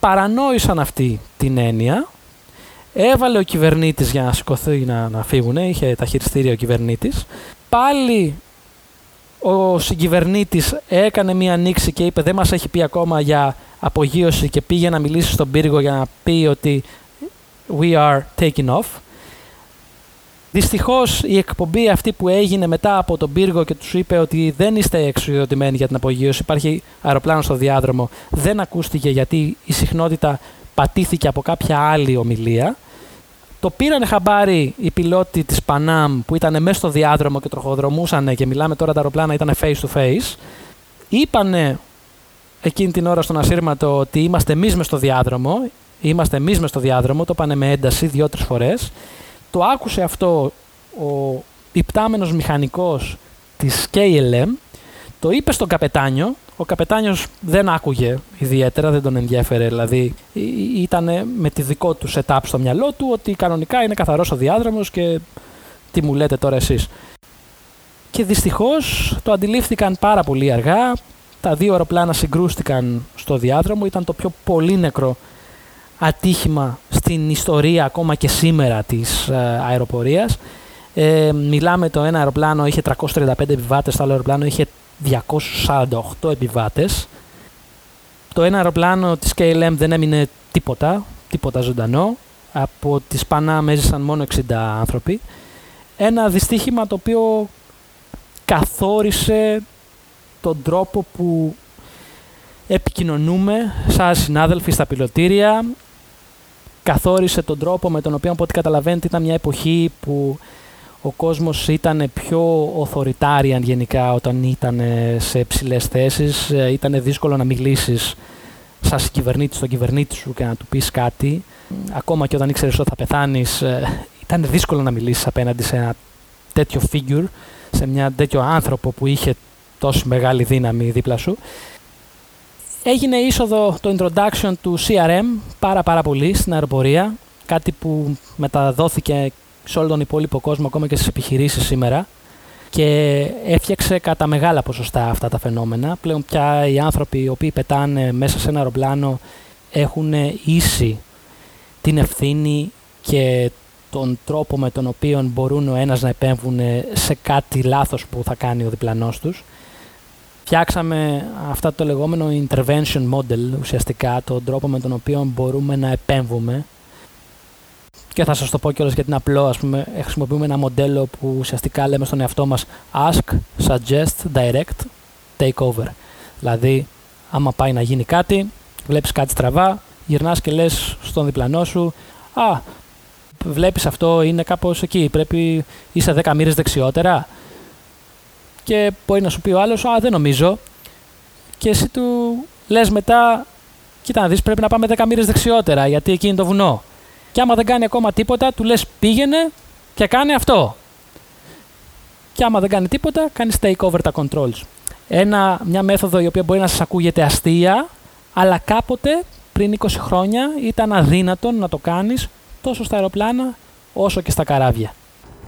Παρανόησαν αυτή την έννοια, έβαλε ο κυβερνήτης για να σηκωθεί να, να φύγουν, είχε τα χειριστήρια ο κυβερνήτης, πάλι ο συγκυβερνήτης έκανε μία ανοίξη και είπε δεν μας έχει πει ακόμα για απογείωση και πήγε να μιλήσει στον πύργο για να πει ότι we are taking off. Δυστυχώς η εκπομπή αυτή που έγινε μετά από τον πύργο και τους είπε ότι δεν είστε εξουδοτημένοι για την απογείωση, υπάρχει αεροπλάνο στο διάδρομο, δεν ακούστηκε γιατί η συχνότητα πατήθηκε από κάποια άλλη ομιλία. Το πήραν χαμπάρι οι πιλότοι της Πανάμ που ήταν μέσα στο διάδρομο και τροχοδρομούσαν και μιλάμε τώρα τα αεροπλάνα ήταν face to face. Είπανε εκείνη την ώρα στον ασύρματο ότι είμαστε εμείς μες στο διάδρομο. Είμαστε εμείς μες στο διάδρομο, το είπανε με ένταση δύο-τρεις φορές. Το άκουσε αυτό ο υπτάμενος μηχανικός της KLM, το είπε στον καπετάνιο, ο καπετάνιος δεν άκουγε ιδιαίτερα, δεν τον ενδιέφερε, δηλαδή ήταν με τη δικό του setup στο μυαλό του ότι κανονικά είναι καθαρός ο διάδρομος και τι μου λέτε τώρα εσείς. Και δυστυχώς το αντιλήφθηκαν πάρα πολύ αργά, τα δύο αεροπλάνα συγκρούστηκαν στο διάδρομο, ήταν το πιο πολύ νεκρό ατύχημα στην ιστορία ακόμα και σήμερα της ε, αεροπορίας. Ε, μιλάμε το ένα αεροπλάνο είχε 335 επιβάτες, το άλλο αεροπλάνο είχε 248 επιβάτες. Το ένα αεροπλάνο της KLM δεν έμεινε τίποτα, τίποτα ζωντανό. Από τις Πανά έζησαν μόνο 60 άνθρωποι. Ένα δυστύχημα το οποίο καθόρισε τον τρόπο που επικοινωνούμε σαν συνάδελφοι στα πιλωτήρια, καθόρισε τον τρόπο με τον οποίο, από ό,τι καταλαβαίνετε, ήταν μια εποχή που ο κόσμος ήταν πιο οθωρητάριαν γενικά όταν ήταν σε ψηλές θέσεις. Ε, ήταν δύσκολο να μιλήσεις σαν κυβερνήτη στον κυβερνήτη σου και να του πεις κάτι. Ακόμα και όταν ήξερες ότι θα πεθάνεις, ε, ήταν δύσκολο να μιλήσεις απέναντι σε ένα τέτοιο figure, σε μια τέτοιο άνθρωπο που είχε τόση μεγάλη δύναμη δίπλα σου. Έγινε είσοδο το introduction του CRM πάρα πάρα πολύ στην αεροπορία, κάτι που μεταδόθηκε σε όλο τον υπόλοιπο κόσμο, ακόμα και στις επιχειρήσεις σήμερα και έφτιαξε κατά μεγάλα ποσοστά αυτά τα φαινόμενα. Πλέον πια οι άνθρωποι οι οποίοι πετάνε μέσα σε ένα αεροπλάνο έχουν ίση την ευθύνη και τον τρόπο με τον οποίο μπορούν ο ένας να επέμβουν σε κάτι λάθος που θα κάνει ο διπλανός τους φτιάξαμε αυτά το λεγόμενο intervention model, ουσιαστικά τον τρόπο με τον οποίο μπορούμε να επέμβουμε. Και θα σας το πω κιόλας γιατί είναι απλό, ας πούμε, χρησιμοποιούμε ένα μοντέλο που ουσιαστικά λέμε στον εαυτό μας ask, suggest, direct, take over. Δηλαδή, άμα πάει να γίνει κάτι, βλέπεις κάτι στραβά, γυρνάς και λες στον διπλανό σου «Α, βλέπεις αυτό είναι κάπως εκεί, πρέπει, είσαι 10 μοίρες δεξιότερα, και μπορεί να σου πει ο άλλος «Α, δεν νομίζω» και εσύ του λες μετά «Κοίτα να δεις, πρέπει να πάμε 10 μοίρες δεξιότερα γιατί εκεί είναι το βουνό». Και άμα δεν κάνει ακόμα τίποτα, του λες «Πήγαινε και κάνει αυτό». Και άμα δεν κάνει τίποτα, κάνεις take over τα controls. Ένα, μια μέθοδο η οποία μπορεί να σας ακούγεται αστεία, αλλά κάποτε πριν 20 χρόνια ήταν αδύνατο να το κάνεις τόσο στα αεροπλάνα όσο και στα καράβια.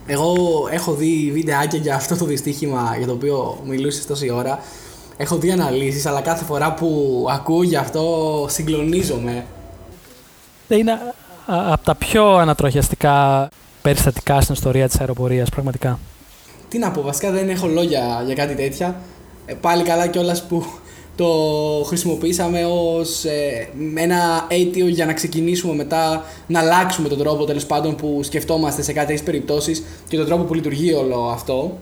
Εγώ έχω δει βιντεάκια για αυτό το δυστύχημα για το οποίο μιλούσες τόση ώρα. Έχω δει αναλύσεις, αλλά κάθε φορά που ακούω γι' αυτό συγκλονίζομαι. Είναι από τα πιο ανατροχιαστικά περιστατικά στην ιστορία της αεροπορίας, πραγματικά. Τι να πω, βασικά δεν έχω λόγια για κάτι τέτοια. Ε, πάλι καλά κιόλας που το χρησιμοποιήσαμε ως ε, ένα αίτιο για να ξεκινήσουμε μετά να αλλάξουμε τον τρόπο τέλος πάντων που σκεφτόμαστε σε κάτι περιπτώσεις και τον τρόπο που λειτουργεί όλο αυτό.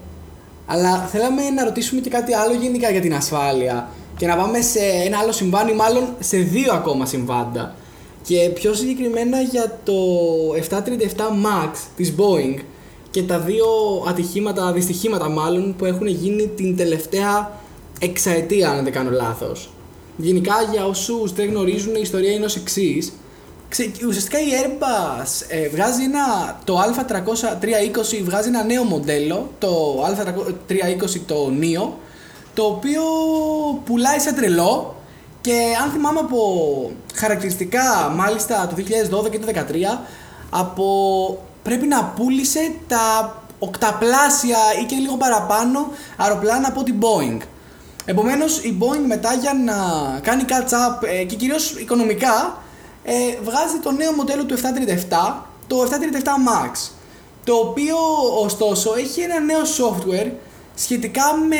Αλλά θέλαμε να ρωτήσουμε και κάτι άλλο γενικά για την ασφάλεια και να πάμε σε ένα άλλο συμβάν ή μάλλον σε δύο ακόμα συμβάντα. Και πιο συγκεκριμένα για το 737 MAX της Boeing και τα δύο ατυχήματα, δυστυχήματα μάλλον που έχουν γίνει την τελευταία εξαετία αν δεν κάνω λάθος. Γενικά για όσους δεν γνωρίζουν η ιστορία είναι ως εξής. Ξε- Ουσιαστικά η Airbus ε, βγάζει ένα, το Α320 βγάζει ένα νέο μοντέλο, το Α320 το Neo, το οποίο πουλάει σαν τρελό και αν θυμάμαι από χαρακτηριστικά μάλιστα το 2012 και το 2013 από πρέπει να πούλησε τα οκταπλάσια ή και λίγο παραπάνω αεροπλάνα από την Boeing. Επομένως η Boeing μετά για να κάνει catch up ε, και κυρίως οικονομικά ε, βγάζει το νέο μοντέλο του 737, το 737 MAX το οποίο ωστόσο έχει ένα νέο software σχετικά με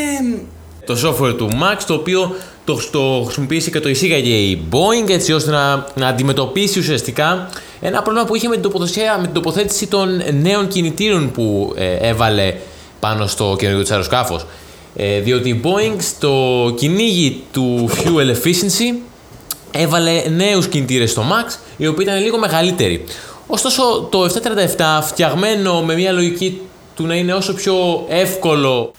Το software του Max, το οποίο το, το χρησιμοποίησε και το εισήγαγε η Boeing έτσι ώστε να, να αντιμετωπίσει ουσιαστικά ένα πρόβλημα που είχε με την, τοποθεσία, με την τοποθέτηση των νέων κινητήρων που ε, έβαλε πάνω στο καινούργιο της αεροσκάφος. Ε, διότι η Boeing στο κυνήγι του fuel efficiency έβαλε νέους κινητήρες στο Max, οι οποίοι ήταν λίγο μεγαλύτεροι. Ωστόσο, το 737 φτιαγμένο με μια λογική του να είναι όσο πιο εύκολο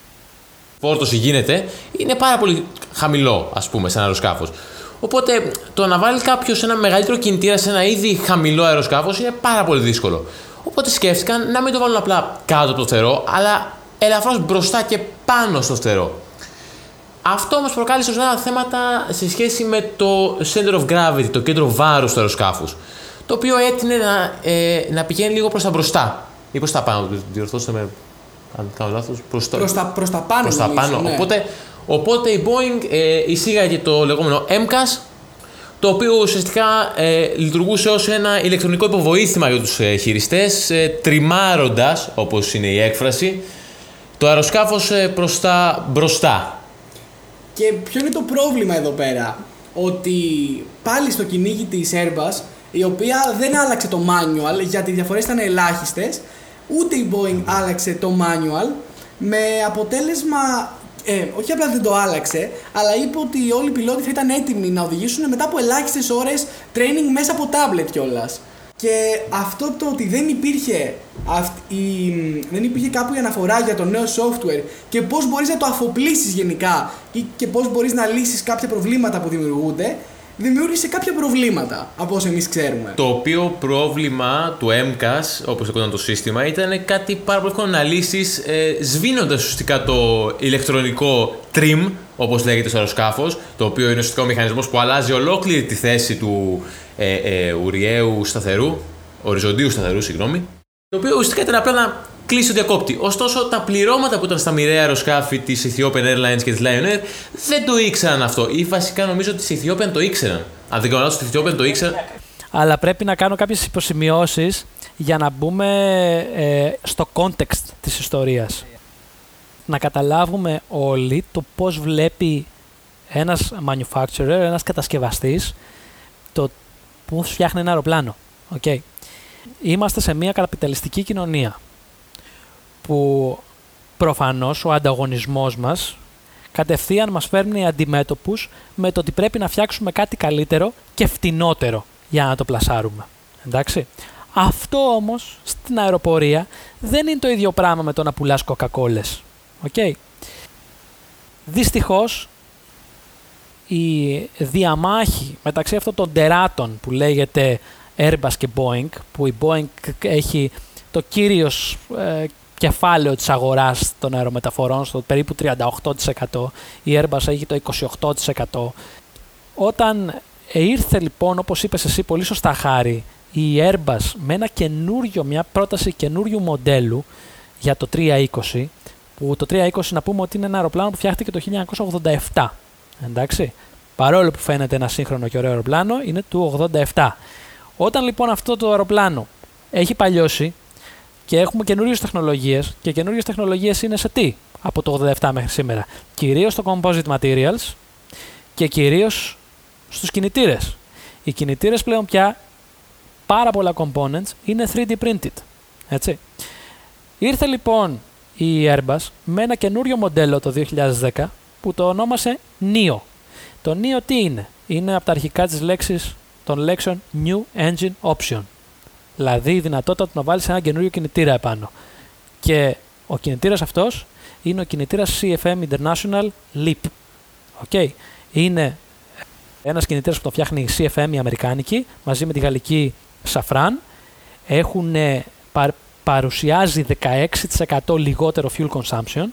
φόρτωση γίνεται, είναι πάρα πολύ χαμηλό, ας πούμε, σε ένα αεροσκάφος. Οπότε, το να βάλει κάποιος ένα μεγαλύτερο κινητήρα σε ένα ήδη χαμηλό αεροσκάφος είναι πάρα πολύ δύσκολο. Οπότε σκέφτηκαν να μην το βάλουν απλά κάτω από το φτερό, αλλά ελαφρώς μπροστά και πάνω στο φτερό. Αυτό όμως προκάλεσε ορισμένα θέματα σε σχέση με το center of gravity, το κέντρο βάρους του αεροσκάφους. Το οποίο έτεινε να, ε, να πηγαίνει λίγο προς τα μπροστά. Ή προς τα πάνω, διορθώστε με αν κάνω λάθος. Προς προς τα, προς τα πάνω. προς τα νομίζω, πάνω. ναι. Οπότε, οπότε η Boeing ε, εισήγαγε το λεγόμενο MCAS, το οποίο ουσιαστικά ε, λειτουργούσε ως ένα ηλεκτρονικό υποβοήθημα για τους ε, χειριστές, ε, τριμάροντας, όπως είναι η έκφραση, το αεροσκάφος ε, προς τα μπροστά. Και ποιο είναι το πρόβλημα εδώ πέρα; Ότι πάλι στο κυνήγι της Airbus, η οποία δεν άλλαξε το manual γιατί οι διαφορές ήταν ελάχιστες, ούτε η Boeing άλλαξε το manual με αποτέλεσμα, ε, όχι απλά δεν το άλλαξε, αλλά είπε ότι όλοι οι πιλότοι θα ήταν έτοιμοι να οδηγήσουν μετά από ελάχιστες ώρες training μέσα από tablet κιόλας. Και αυτό το ότι δεν υπήρχε, αυ- η, δεν υπήρχε κάπου η αναφορά για το νέο software και πώς μπορείς να το αφοπλίσεις γενικά και, και πώς μπορείς να λύσεις κάποια προβλήματα που δημιουργούνται, δημιούργησε κάποια προβλήματα από όσο εμείς ξέρουμε. Το οποίο πρόβλημα του MCAS, όπως λεγόταν το σύστημα, ήταν κάτι πάρα πολύ εύκολο να λύσεις ε, σβήνοντας ουσιαστικά το ηλεκτρονικό trim, όπως λέγεται στο αεροσκάφος, το οποίο είναι ουσιαστικά ο μηχανισμός που αλλάζει ολόκληρη τη θέση του ε, ε, ουριαίου σταθερού, οριζοντίου σταθερού, συγγνώμη, το οποίο ουσιαστικά ήταν απλά να κλείσει το διακόπτη. Ωστόσο, τα πληρώματα που ήταν στα μοιραία αεροσκάφη της Ethiopian Airlines και της Lion Air δεν το ήξεραν αυτό. Ή βασικά νομίζω ότι της Ethiopian το ήξεραν. Αν δεν κάνω λάθος, της Ethiopian το ήξεραν. Αλλά πρέπει να κάνω κάποιες υποσημειώσεις για να μπούμε ε, στο context της ιστορίας. Να καταλάβουμε όλοι το πώς βλέπει ένας manufacturer, ένας κατασκευαστής, το πώς φτιάχνει ένα αεροπλάνο. Okay. Είμαστε σε μια καπιταλιστική κοινωνία που προφανώς ο ανταγωνισμός μας κατευθείαν μας φέρνει αντιμέτωπους με το ότι πρέπει να φτιάξουμε κάτι καλύτερο και φτηνότερο για να το πλασάρουμε. Εντάξει. Αυτό όμως στην αεροπορία δεν είναι το ίδιο πράγμα με το να πουλάς κοκακόλες. Οκ. Δυστυχώς η διαμάχη μεταξύ αυτών των τεράτων που λέγεται Airbus και Boeing, που η Boeing έχει το κύριος ε, κεφάλαιο της αγοράς των αερομεταφορών στο περίπου 38%, η Airbus έχει το 28%. Όταν ήρθε λοιπόν, όπως είπες εσύ πολύ σωστά Χάρη, η Airbus με ένα καινούριο, μια πρόταση καινούριου μοντέλου για το 320, που το 320 να πούμε ότι είναι ένα αεροπλάνο που φτιάχτηκε το 1987. Εντάξει. Παρόλο που φαίνεται ένα σύγχρονο και ωραίο αεροπλάνο, είναι του 87. Όταν λοιπόν αυτό το αεροπλάνο έχει παλιώσει και έχουμε καινούριες τεχνολογίες, και καινούριες τεχνολογίες είναι σε τι; Από το 87 μέχρι σήμερα. Κυρίως στο composite materials και κυρίως στους κινητήρες. Οι κινητήρες πλέον πια πάρα πολλά components είναι 3D printed. Έτσι. Ήρθε λοιπόν η Airbus με ένα καινούριο μοντέλο το 2010 που το ονόμασε NEO. Το NEO τι είναι; Είναι από τα αρχικά της λέξης των λέξεων New Engine Option. Δηλαδή η δυνατότητα του να βάλεις ένα καινούριο κινητήρα επάνω. Και ο κινητήρας αυτός είναι ο κινητήρας CFM International LEAP. Okay. Είναι Ένας κινητήρας που το φτιάχνει η CFM, η Αμερικάνικη, μαζί με τη γαλλική Safran, έχουν, ε, πα, παρουσιάζει 16% λιγότερο fuel consumption,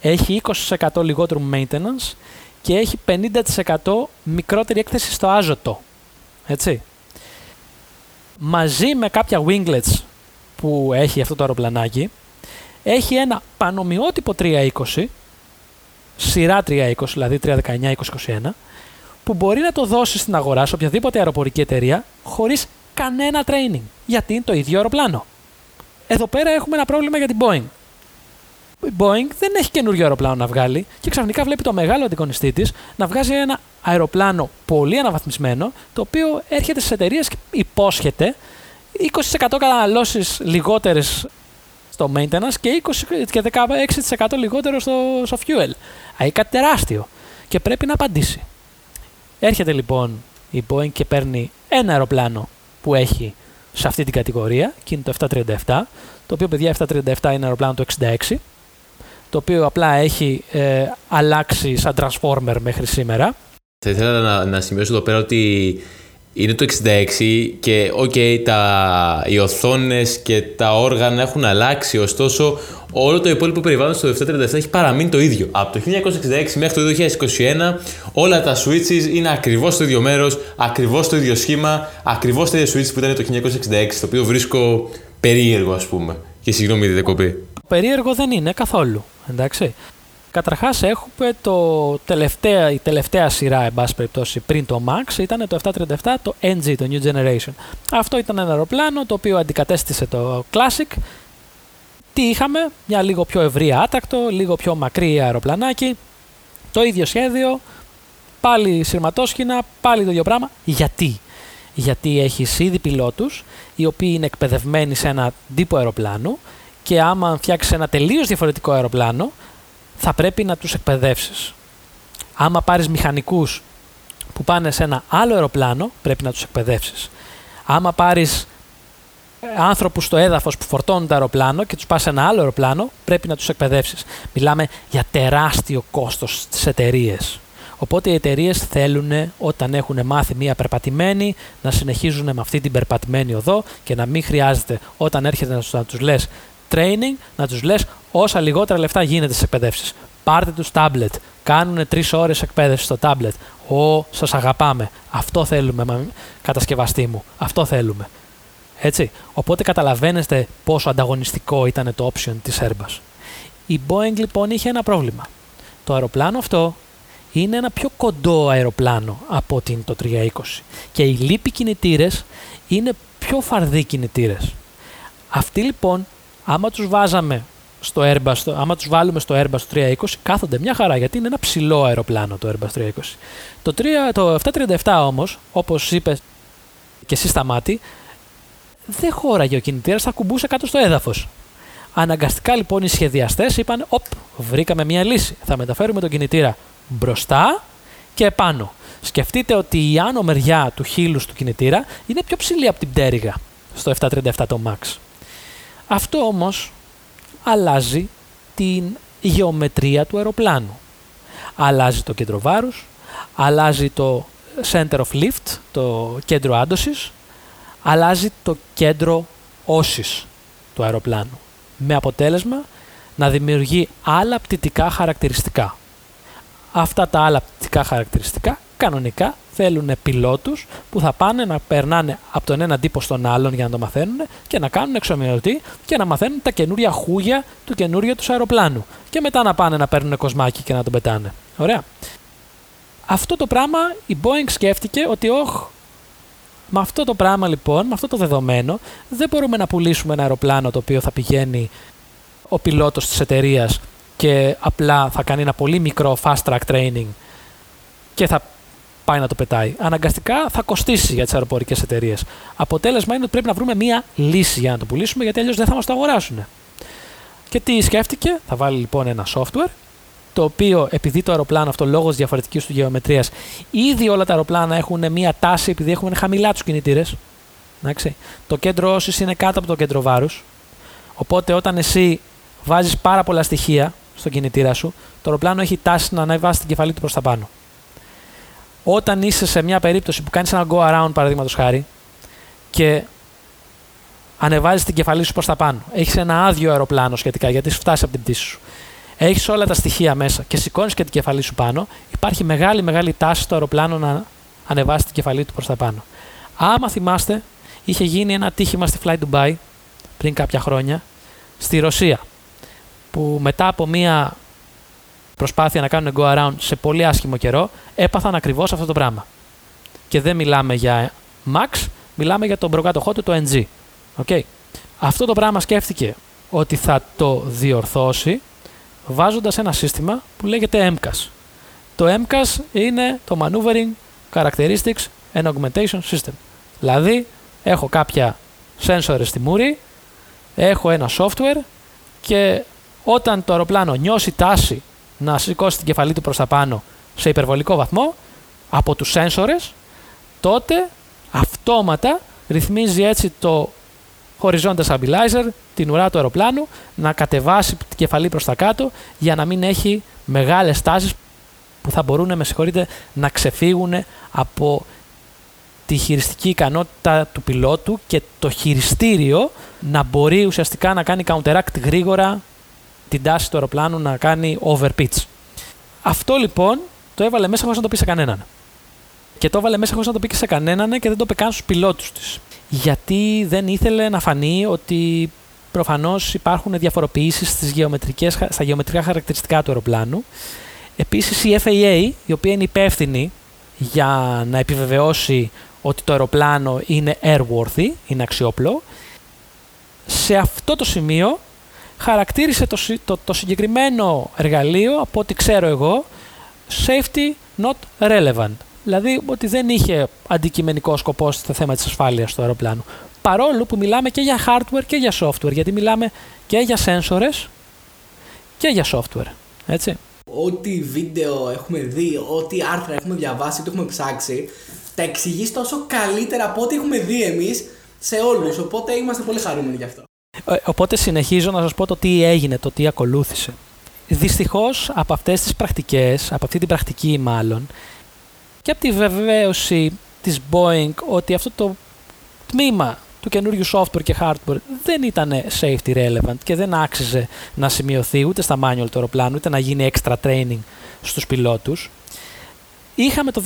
έχει 20% λιγότερο maintenance και έχει 50% μικρότερη έκθεση στο άζωτο. Έτσι. Μαζί με κάποια winglets που έχει αυτό το αεροπλανάκι, έχει ένα πανομοιότυπο 320, σειρά 320, δηλαδή 319-2021, που μπορεί να το δώσει στην αγορά σε οποιαδήποτε αεροπορική εταιρεία χωρίς κανένα training. Γιατί είναι το ίδιο αεροπλάνο. Εδώ πέρα έχουμε ένα πρόβλημα για την Boeing. Η Boeing δεν έχει καινούριο αεροπλάνο να βγάλει και ξαφνικά βλέπει το μεγάλο αντικονιστή της να βγάζει ένα αεροπλάνο πολύ αναβαθμισμένο, το οποίο έρχεται στις εταιρείες και υπόσχεται 20% καταναλώσεις λιγότερες στο maintenance και, 20, και 16% λιγότερο στο, στο fuel. Έχει κάτι τεράστιο και πρέπει να απαντήσει. Έρχεται λοιπόν η Boeing και παίρνει ένα αεροπλάνο που έχει σε αυτή την κατηγορία και είναι το 737, το οποίο παιδιά 737 είναι αεροπλάνο το 66, το οποίο απλά έχει ε, αλλάξει σαν transformer μέχρι σήμερα. Θα ήθελα να, να σημειώσω εδώ πέρα ότι είναι το 66 και okay, τα, οι οθόνες και τα όργανα έχουν αλλάξει, ωστόσο όλο το υπόλοιπο περιβάλλον στο 737 έχει παραμείνει το ίδιο. Από το 1966 μέχρι το 2021 όλα τα switches είναι ακριβώς στο ίδιο μέρος, ακριβώς το ίδιο σχήμα, ακριβώς το ίδιο switch που ήταν το 1966, το οποίο βρίσκω περίεργο ας πούμε. Και συγγνώμη τη δεκοπή. Περίεργο δεν είναι καθόλου, εντάξει. Καταρχάς, έχουμε το τελευταία, η τελευταία σειρά, εν πάση περιπτώσει, πριν το Max, ήταν το 737, το NG, το New Generation. Αυτό ήταν ένα αεροπλάνο το οποίο αντικατέστησε το Classic. Τι είχαμε, μια λίγο πιο ευρία άτακτο, λίγο πιο μακρύ αεροπλανάκι, το ίδιο σχέδιο, πάλι σειρματόσχηνα, πάλι το ίδιο πράγμα. Γιατί; Γιατί έχεις ήδη πιλότους, οι οποίοι είναι εκπαιδευμένοι σε ένα τύπο αεροπλάνου και άμα φτιάξεις ένα τελείως διαφορετικό αεροπλάνο, θα πρέπει να τους εκπαιδεύσεις. Άμα πάρεις μηχανικούς που πάνε σε ένα άλλο αεροπλάνο, πρέπει να τους εκπαιδεύσεις. Άμα πάρεις ε, άνθρωπους στο έδαφος που φορτώνουν το αεροπλάνο και τους πας σε ένα άλλο αεροπλάνο, πρέπει να τους εκπαιδεύσεις. Μιλάμε για τεράστιο κόστος στις εταιρείες. Οπότε οι εταιρείες θέλουν όταν έχουν μάθει μία περπατημένη να συνεχίζουν με αυτή την περπατημένη οδό και να μην χρειάζεται όταν έρχεται να τους λες training να τους λες όσα λιγότερα λεφτά γίνεται στις εκπαιδεύσεις. Πάρτε τους τάμπλετ. Κάνουν τρεις ώρες εκπαίδευσης στο τάμπλετ. Ω, σας αγαπάμε. Αυτό θέλουμε, κατασκευαστή μου. Αυτό θέλουμε. Έτσι. Οπότε καταλαβαίνετε πόσο ανταγωνιστικό ήταν το option της Airbus. Η Boeing λοιπόν είχε ένα πρόβλημα. Το αεροπλάνο αυτό είναι ένα πιο κοντό αεροπλάνο από την το 320 και οι λύποι κινητήρες είναι πιο φαρδοί κινητήρες. Αυτοί λοιπόν άμα τους βάζαμε στο Airbus, άμα τους βάλουμε στο Airbus 320, κάθονται μια χαρά γιατί είναι ένα ψηλό αεροπλάνο το Airbus 320. Το, 3, το 737 όμως, όπως είπες και εσύ στα μάτι, δεν χώραγε ο κινητήρας, θα κουμπούσε κάτω στο έδαφος. Αναγκαστικά λοιπόν οι σχεδιαστές είπαν, οπ, βρήκαμε μια λύση. Θα μεταφέρουμε τον κινητήρα μπροστά και επάνω. Σκεφτείτε ότι η άνω μεριά του χείλους του κινητήρα είναι πιο ψηλή από την πτέρυγα στο 737 το MAX. Αυτό όμως αλλάζει την γεωμετρία του αεροπλάνου. Αλλάζει το κέντρο βάρους, αλλάζει το center of lift, το κέντρο άντωσης, αλλάζει το κέντρο όσης του αεροπλάνου. Με αποτέλεσμα να δημιουργεί άλλα πτυτικά χαρακτηριστικά. Αυτά τα άλλα πτυτικά χαρακτηριστικά κανονικά θέλουν πιλότους που θα πάνε να περνάνε από τον ένα τύπο στον άλλον για να το μαθαίνουν και να κάνουν εξομοιωτή και να μαθαίνουν τα καινούρια χούγια του καινούριου τους αεροπλάνου. Και μετά να πάνε να παίρνουν κοσμάκι και να τον πετάνε. Ωραία. Αυτό το πράγμα η Boeing σκέφτηκε ότι, όχ, με αυτό το πράγμα λοιπόν, με αυτό το δεδομένο, δεν μπορούμε να πουλήσουμε ένα αεροπλάνο το οποίο θα πηγαίνει ο πιλότος της εταιρείας και απλά θα κάνει ένα πολύ μικρό fast track training και θα πάει να το πετάει. Αναγκαστικά θα κοστίσει για τις αεροπορικές εταιρείες. Αποτέλεσμα είναι ότι πρέπει να βρούμε μία λύση για να το πουλήσουμε, γιατί αλλιώς δεν θα μας το αγοράσουν. Και τι σκέφτηκε, θα βάλει λοιπόν ένα software, το οποίο επειδή το αεροπλάνο αυτό λόγω τη διαφορετικής του γεωμετρίας, ήδη όλα τα αεροπλάνα έχουν μία τάση επειδή έχουν χαμηλά τους κινητήρες. Το κέντρο όσης είναι κάτω από το κέντρο βάρους. Οπότε όταν εσύ βάζεις πάρα πολλά στοιχεία στον κινητήρα σου, το αεροπλάνο έχει τάση να ανεβάσει την κεφαλή του προς τα πάνω. Όταν είσαι σε μια περίπτωση που κάνεις ένα go around παραδείγματος χάρη και ανεβάζεις την κεφαλή σου προς τα πάνω, έχεις ένα άδειο αεροπλάνο σχετικά γιατί έχει φτάσει από την πτήση σου, έχεις όλα τα στοιχεία μέσα και σηκώνεις και την κεφαλή σου πάνω, υπάρχει μεγάλη μεγάλη τάση στο αεροπλάνο να ανεβάσει την κεφαλή του προς τα πάνω. Άμα θυμάστε, είχε γίνει ένα τύχημα στη Fly Dubai πριν κάποια χρόνια στη Ρωσία που μετά από μία προσπάθεια να κάνουν go around σε πολύ άσχημο καιρό έπαθαν ακριβώς αυτό το πράγμα. Και δεν μιλάμε για Max, μιλάμε για τον προκάτοχό του το NG. Okay. Αυτό το πράγμα σκέφτηκε ότι θα το διορθώσει βάζοντας ένα σύστημα που λέγεται MCAS. Το MCAS είναι το Maneuvering Characteristics and Augmentation System. Δηλαδή, έχω κάποια sensors στη μούρη, έχω ένα software και όταν το αεροπλάνο νιώσει τάση να σηκώσει την κεφαλή του προς τα πάνω σε υπερβολικό βαθμό από τους sensors, τότε αυτόματα ρυθμίζει έτσι το horizontal stabilizer, την ουρά του αεροπλάνου, να κατεβάσει την κεφαλή προς τα κάτω για να μην έχει μεγάλες τάσεις που θα μπορούν, με συγχωρείτε, να ξεφύγουν από τη χειριστική ικανότητα του πιλότου και το χειριστήριο να μπορεί ουσιαστικά να κάνει counteract γρήγορα την τάση του αεροπλάνου να κάνει overpitch. Αυτό λοιπόν το έβαλε μέσα χωρίς να το πει σε κανέναν. Και το έβαλε μέσα χωρίς να το πει και σε κανέναν και δεν το είπε καν στους πιλότους της. Γιατί δεν ήθελε να φανεί ότι προφανώς υπάρχουν διαφοροποιήσεις στις γεωμετρικές, στα γεωμετρικά χαρακτηριστικά του αεροπλάνου. Επίσης η FAA, η οποία είναι υπεύθυνη για να επιβεβαιώσει ότι το αεροπλάνο είναι airworthy, είναι αξιόπλο, σε αυτό το σημείο χαρακτήρισε το, το, το συγκεκριμένο εργαλείο, από ό,τι ξέρω εγώ, safety not relevant. Δηλαδή ότι δεν είχε αντικειμενικό σκοπό στο θέμα της ασφάλειας του αεροπλάνου. Παρόλο που μιλάμε και για hardware και για software, γιατί μιλάμε και για sensors και για software. Έτσι. Ό,τι βίντεο έχουμε δει, ό,τι άρθρα έχουμε διαβάσει, το έχουμε ψάξει, τα εξηγείς τόσο καλύτερα από ό,τι έχουμε δει εμείς σε όλους, οπότε είμαστε πολύ χαρούμενοι γι' αυτό. Ε, οπότε συνεχίζω να σας πω το τι έγινε, το τι ακολούθησε. Δυστυχώς από αυτές τις πρακτικές, από αυτή την πρακτική μάλλον, και από τη βεβαίωση της Boeing ότι αυτό το τμήμα του καινούριου software και hardware δεν ήταν safety relevant και δεν άξιζε να σημειωθεί ούτε στα manual του αεροπλάνου, ούτε να γίνει extra training στους πιλότους. Είχαμε το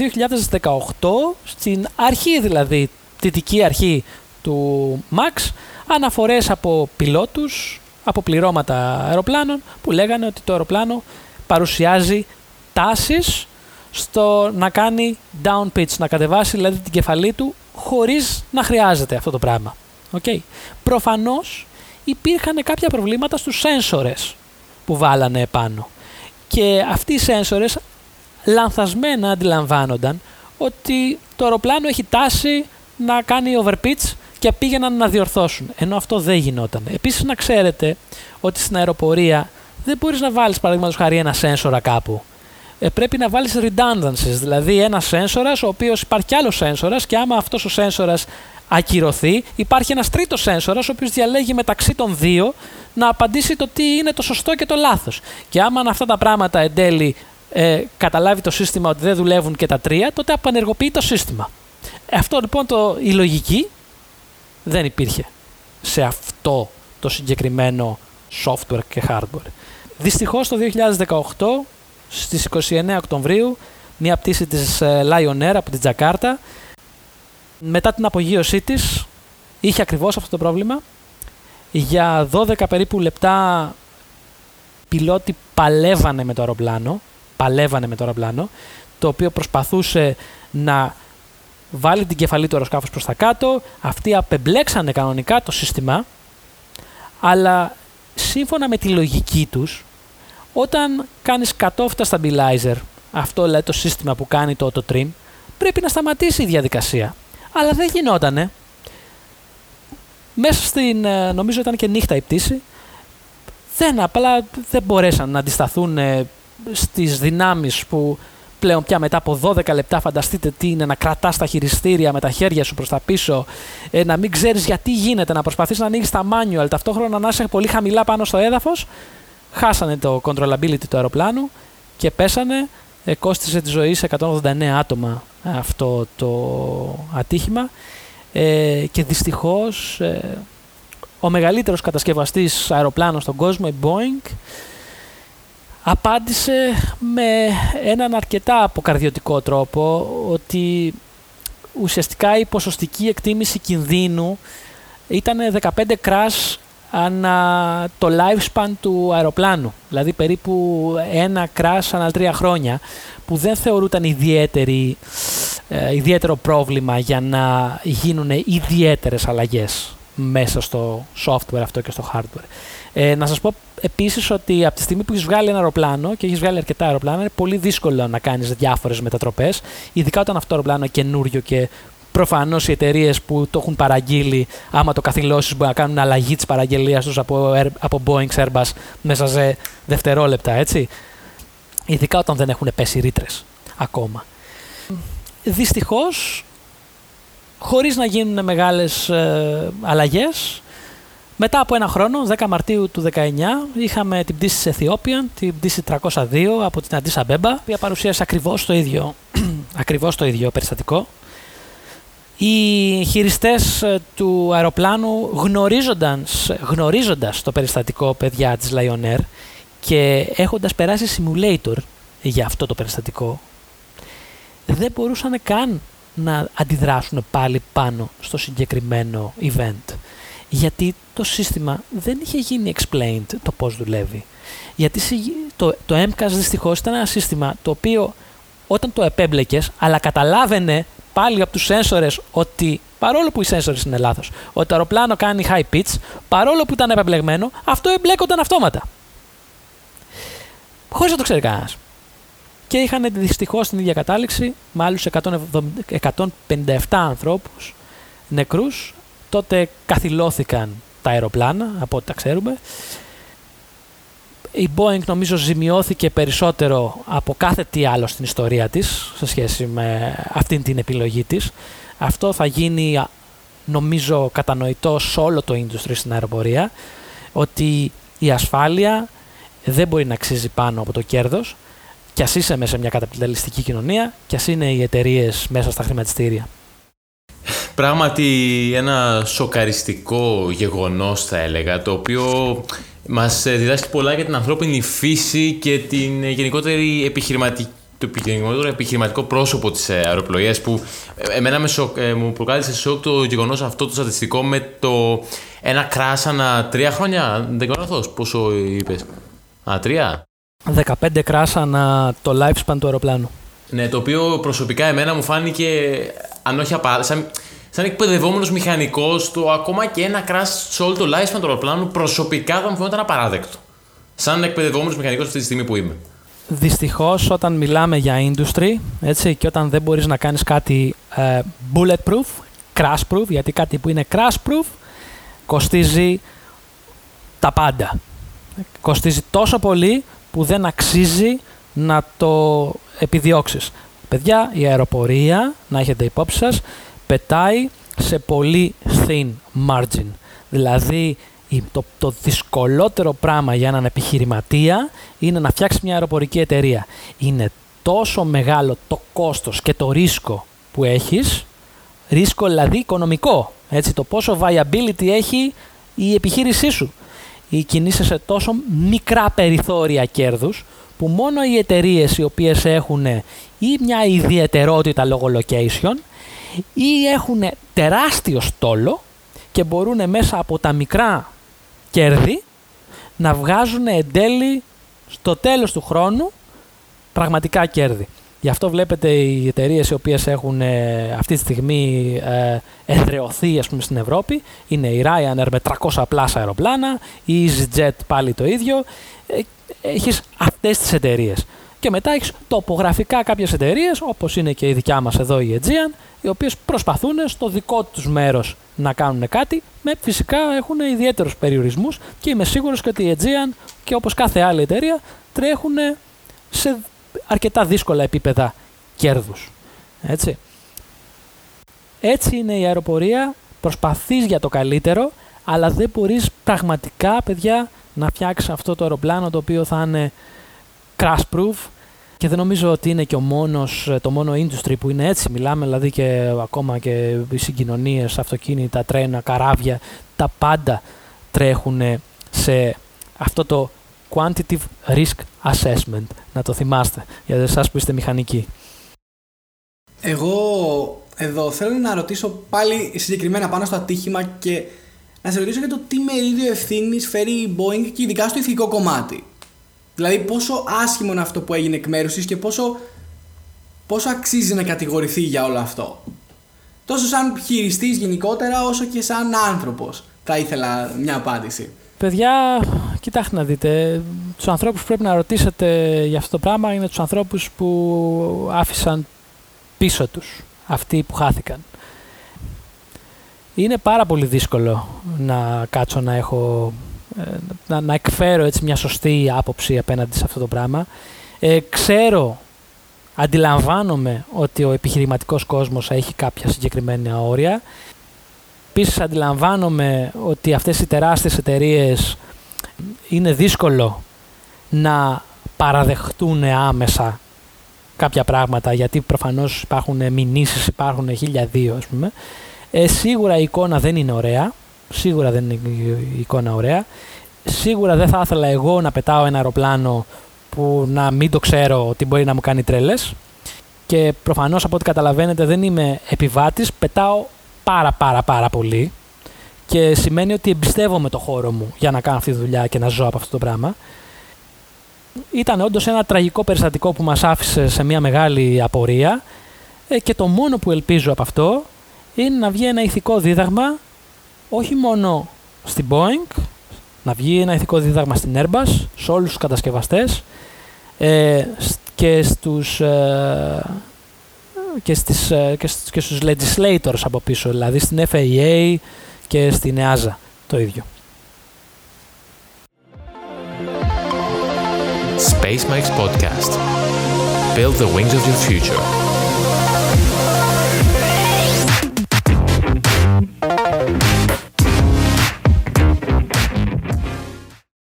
2018, στην αρχή δηλαδή, τη αρχή του MAX, αναφορές από πιλότους, από πληρώματα αεροπλάνων που λέγανε ότι το αεροπλάνο παρουσιάζει τάσεις στο να κάνει down pitch, να κατεβάσει δηλαδή την κεφαλή του χωρίς να χρειάζεται αυτό το πράγμα. Okay. Προφανώς υπήρχαν κάποια προβλήματα στους sensors που βάλανε επάνω και αυτοί οι sensors λανθασμένα αντιλαμβάνονταν ότι το αεροπλάνο έχει τάση να κάνει overpitch και πήγαιναν να διορθώσουν. Ενώ αυτό δεν γινόταν. Επίσης, να ξέρετε ότι στην αεροπορία δεν μπορείς να βάλεις παραδείγματος χάρη ένα σένσορα κάπου. Ε, πρέπει να βάλεις redundancies, δηλαδή ένα σένσορα, ο οποίος υπάρχει κι άλλο σένσορα και άμα αυτός ο σένσορα ακυρωθεί, υπάρχει ένας τρίτος σένσορα, ο οποίος διαλέγει μεταξύ των δύο να απαντήσει το τι είναι το σωστό και το λάθος. Και άμα αυτά τα πράγματα εν τέλει ε, καταλάβει το σύστημα ότι δεν δουλεύουν και τα τρία, τότε απανεργοποιεί το σύστημα. Αυτό λοιπόν το, η λογική δεν υπήρχε σε αυτό το συγκεκριμένο software και hardware. Δυστυχώς το 2018, στις 29 Οκτωβρίου, μια πτήση της ε, Lion Air από την Τζακάρτα, μετά την απογείωσή της, είχε ακριβώς αυτό το πρόβλημα. Για 12 περίπου λεπτά πιλότοι παλεύανε με το αεροπλάνο, παλεύανε με το αεροπλάνο, το οποίο προσπαθούσε να βάλει την κεφαλή του αεροσκάφους προς τα κάτω, αυτοί απεμπλέξανε κανονικά το σύστημα, αλλά σύμφωνα με τη λογική τους, όταν κάνεις cut-off stabilizer, αυτό λέει το σύστημα που κάνει το auto trim, πρέπει να σταματήσει η διαδικασία. Αλλά δεν γινότανε. Μέσα στην, ε, νομίζω ήταν και νύχτα η πτήση, δεν, απλά δεν μπορέσαν να αντισταθούν ε, στις δυνάμεις που πλέον πια μετά από 12 λεπτά φανταστείτε τι είναι να κρατάς τα χειριστήρια με τα χέρια σου προς τα πίσω, ε, να μην ξέρεις γιατί γίνεται, να προσπαθείς να ανοίγει τα manual, ταυτόχρονα να είσαι πολύ χαμηλά πάνω στο έδαφος. Χάσανε το controllability του αεροπλάνου και πέσανε. Ε, κόστισε τη ζωή σε 189 άτομα αυτό το ατύχημα. Ε, και δυστυχώς ε, ο μεγαλύτερος κατασκευαστής αεροπλάνων στον κόσμο, η Boeing, απάντησε με έναν αρκετά αποκαρδιωτικό τρόπο ότι ουσιαστικά η ποσοστική εκτίμηση κινδύνου ήταν 15 crash ανά το lifespan του αεροπλάνου. Δηλαδή περίπου ένα crash ανά τρία χρόνια που δεν θεωρούταν ιδιαίτερη, ε, ιδιαίτερο πρόβλημα για να γίνουν ιδιαίτερες αλλαγές μέσα στο software αυτό και στο hardware. Ε, να σας πω επίσης ότι από τη στιγμή που έχεις βγάλει ένα αεροπλάνο και έχεις βγάλει αρκετά αεροπλάνα, είναι πολύ δύσκολο να κάνεις διάφορες μετατροπές, ειδικά όταν αυτό το αεροπλάνο είναι καινούριο και Προφανώς οι εταιρείες που το έχουν παραγγείλει, άμα το καθυλώσεις, μπορεί να κάνουν αλλαγή της παραγγελίας τους από, από Boeing Airbus μέσα σε δευτερόλεπτα, έτσι. Ειδικά όταν δεν έχουν πέσει ρήτρες ακόμα. Δυστυχώς, χωρίς να γίνουν μεγάλες ε, αλλαγές, μετά από ένα χρόνο, 10 Μαρτίου του 19, είχαμε την πτήση της Ethiopian, την πτήση 302 από την Αντίσα Μπέμπα, η οποία παρουσίασε ακριβώς το ίδιο, ακριβώς το ίδιο περιστατικό. Οι χειριστές ε, του αεροπλάνου γνωρίζοντας, γνωρίζοντας το περιστατικό παιδιά της Lion Air και έχοντας περάσει simulator για αυτό το περιστατικό δεν μπορούσαν καν να αντιδράσουν πάλι πάνω στο συγκεκριμένο event γιατί το σύστημα δεν είχε γίνει explained το πώς δουλεύει. Γιατί το, το MCAS δυστυχώς ήταν ένα σύστημα το οποίο όταν το επέμπλεκες αλλά καταλάβαινε πάλι από τους σένσορε ότι παρόλο που οι σένσορε είναι λάθος, ότι το αεροπλάνο κάνει high pitch, παρόλο που ήταν επεμπλεγμένο, αυτό εμπλέκονταν αυτόματα. Χωρίς να το ξέρει κανένας. Και είχαν δυστυχώς την ίδια κατάληξη με άλλους 157 ανθρώπους νεκρούς. Τότε καθυλώθηκαν τα αεροπλάνα, από ό,τι τα ξέρουμε η Boeing νομίζω ζημιώθηκε περισσότερο από κάθε τι άλλο στην ιστορία της σε σχέση με αυτήν την επιλογή της. Αυτό θα γίνει νομίζω κατανοητό σε όλο το industry στην αεροπορία ότι η ασφάλεια δεν μπορεί να αξίζει πάνω από το κέρδος κι ας είσαι μέσα σε μια καταπιταλιστική κοινωνία κι ας είναι οι εταιρείες μέσα στα χρηματιστήρια. Πράγματι ένα σοκαριστικό γεγονός θα έλεγα το οποίο μας ε, διδάσκει πολλά για την ανθρώπινη φύση και την ε, γενικότερη επιχειρηματική το γενικότερο επιχειρηματικό πρόσωπο της ε, αεροπλοείας που εμένα με σοκ, μου προκάλεσε σοκ το γεγονός αυτό το στατιστικό με το ένα κράς ανά τρία χρόνια, δεν κάνω λάθος, πόσο είπες, ανά τρία; 15 κράς ανά το lifespan του αεροπλάνου. Ναι, το οποίο προσωπικά εμένα μου φάνηκε, αν όχι απα σαν εκπαιδευόμενος μηχανικός, το ακόμα και ένα crash σε όλο το lifespan του αεροπλάνου προσωπικά θα μου φαίνονταν απαράδεκτο. Σαν εκπαιδευόμενος μηχανικός αυτή τη στιγμή που είμαι. Δυστυχώς, όταν μιλάμε για industry έτσι, και όταν δεν μπορείς να κάνεις κάτι ε, bulletproof, crash proof, γιατί κάτι που είναι crash proof κοστίζει τα πάντα. Κοστίζει τόσο πολύ που δεν αξίζει να το επιδιώξεις. Παιδιά, η αεροπορία, να έχετε υπόψη σας, πετάει σε πολύ thin margin. Δηλαδή το, το δυσκολότερο πράγμα για έναν επιχειρηματία είναι να φτιάξει μια αεροπορική εταιρεία. Είναι τόσο μεγάλο το κόστος και το ρίσκο που έχεις, ρίσκο δηλαδή οικονομικό, έτσι, το πόσο viability έχει η επιχείρησή σου. Ή κινείσαι σε τόσο μικρά περιθώρια κέρδους, που μόνο οι εταιρείες οι οποίες έχουν ή μια ιδιαιτερότητα λόγω location ή έχουν τεράστιο στόλο και μπορούν μέσα από τα μικρά κέρδη να βγάζουν εν τέλει στο τέλος του χρόνου πραγματικά κέρδη. Γι' αυτό βλέπετε οι εταιρείες οι οποίες έχουν ε, αυτή τη στιγμή ε, εδρεωθεί ας πούμε, στην Ευρώπη είναι η Ryanair με 300 πλάσα αεροπλάνα, η EasyJet πάλι το ίδιο. Ε, έχεις αυτές τις εταιρείες. Και μετά έχεις τοπογραφικά κάποιες εταιρείες, όπως είναι και η δικιά μας εδώ η Aegean, οι οποίες προσπαθούν στο δικό τους μέρος να κάνουν κάτι, με φυσικά έχουν ιδιαίτερους περιορισμούς και είμαι σίγουρος ότι η Aegean και όπως κάθε άλλη εταιρεία τρέχουν σε αρκετά δύσκολα επίπεδα κέρδους. Έτσι. Έτσι είναι η αεροπορία, προσπαθείς για το καλύτερο, αλλά δεν μπορείς πραγματικά, παιδιά, να φτιάξεις αυτό το αεροπλάνο το οποίο θα είναι crash proof Και δεν νομίζω ότι είναι και ο μόνος, το μόνο industry που είναι έτσι. Μιλάμε δηλαδή και ακόμα και οι συγκοινωνίες, αυτοκίνητα, τρένα, καράβια, τα πάντα τρέχουν σε αυτό το quantitative risk assessment. Να το θυμάστε για εσάς που είστε μηχανικοί. Εγώ εδώ θέλω να ρωτήσω πάλι συγκεκριμένα πάνω στο ατύχημα και να σε ρωτήσω για το τι μερίδιο ευθύνης φέρει η Boeing και ειδικά στο ηθικό κομμάτι. Δηλαδή πόσο άσχημο είναι αυτό που έγινε εκ μέρους και πόσο, πόσο αξίζει να κατηγορηθεί για όλο αυτό. Τόσο σαν χειριστής γενικότερα όσο και σαν άνθρωπος. Θα ήθελα μια απάντηση. Παιδιά, κοιτάξτε να δείτε. Τους ανθρώπους που πρέπει να ρωτήσετε για αυτό το πράγμα είναι τους ανθρώπους που άφησαν πίσω τους αυτοί που χάθηκαν. Είναι πάρα πολύ δύσκολο να κάτσω να έχω ε, να, να εκφέρω έτσι μια σωστή άποψη απέναντι σε αυτό το πράγμα. Ε, ξέρω, αντιλαμβάνομαι ότι ο επιχειρηματικός κόσμος έχει κάποια συγκεκριμένα όρια. Επίσης αντιλαμβάνομαι ότι αυτές οι τεράστιες εταιρείες είναι δύσκολο να παραδεχτούν άμεσα κάποια πράγματα γιατί προφανώς υπάρχουν μηνύσεις, υπάρχουν χίλια δύο ας πούμε. Ε, σίγουρα η εικόνα δεν είναι ωραία, σίγουρα δεν είναι η εικόνα ωραία. Σίγουρα δεν θα ήθελα εγώ να πετάω ένα αεροπλάνο που να μην το ξέρω ότι μπορεί να μου κάνει τρέλες. Και προφανώς από ό,τι καταλαβαίνετε δεν είμαι επιβάτης, πετάω πάρα πάρα πάρα πολύ. Και σημαίνει ότι εμπιστεύομαι το χώρο μου για να κάνω αυτή τη δουλειά και να ζω από αυτό το πράγμα. Ήταν όντως ένα τραγικό περιστατικό που μας άφησε σε μια μεγάλη απορία ε, και το μόνο που ελπίζω από αυτό είναι να βγει ένα ηθικό δίδαγμα όχι μόνο στην Boeing, να βγει ένα ηθικό δίδαγμα στην Airbus, σε όλους τους κατασκευαστές ε, και, στους, ε, και, στις, ε, και, στους, και στους legislators από πίσω, δηλαδή στην FAA και στην EASA το ίδιο. Space Mike's Podcast. Build the wings of your future.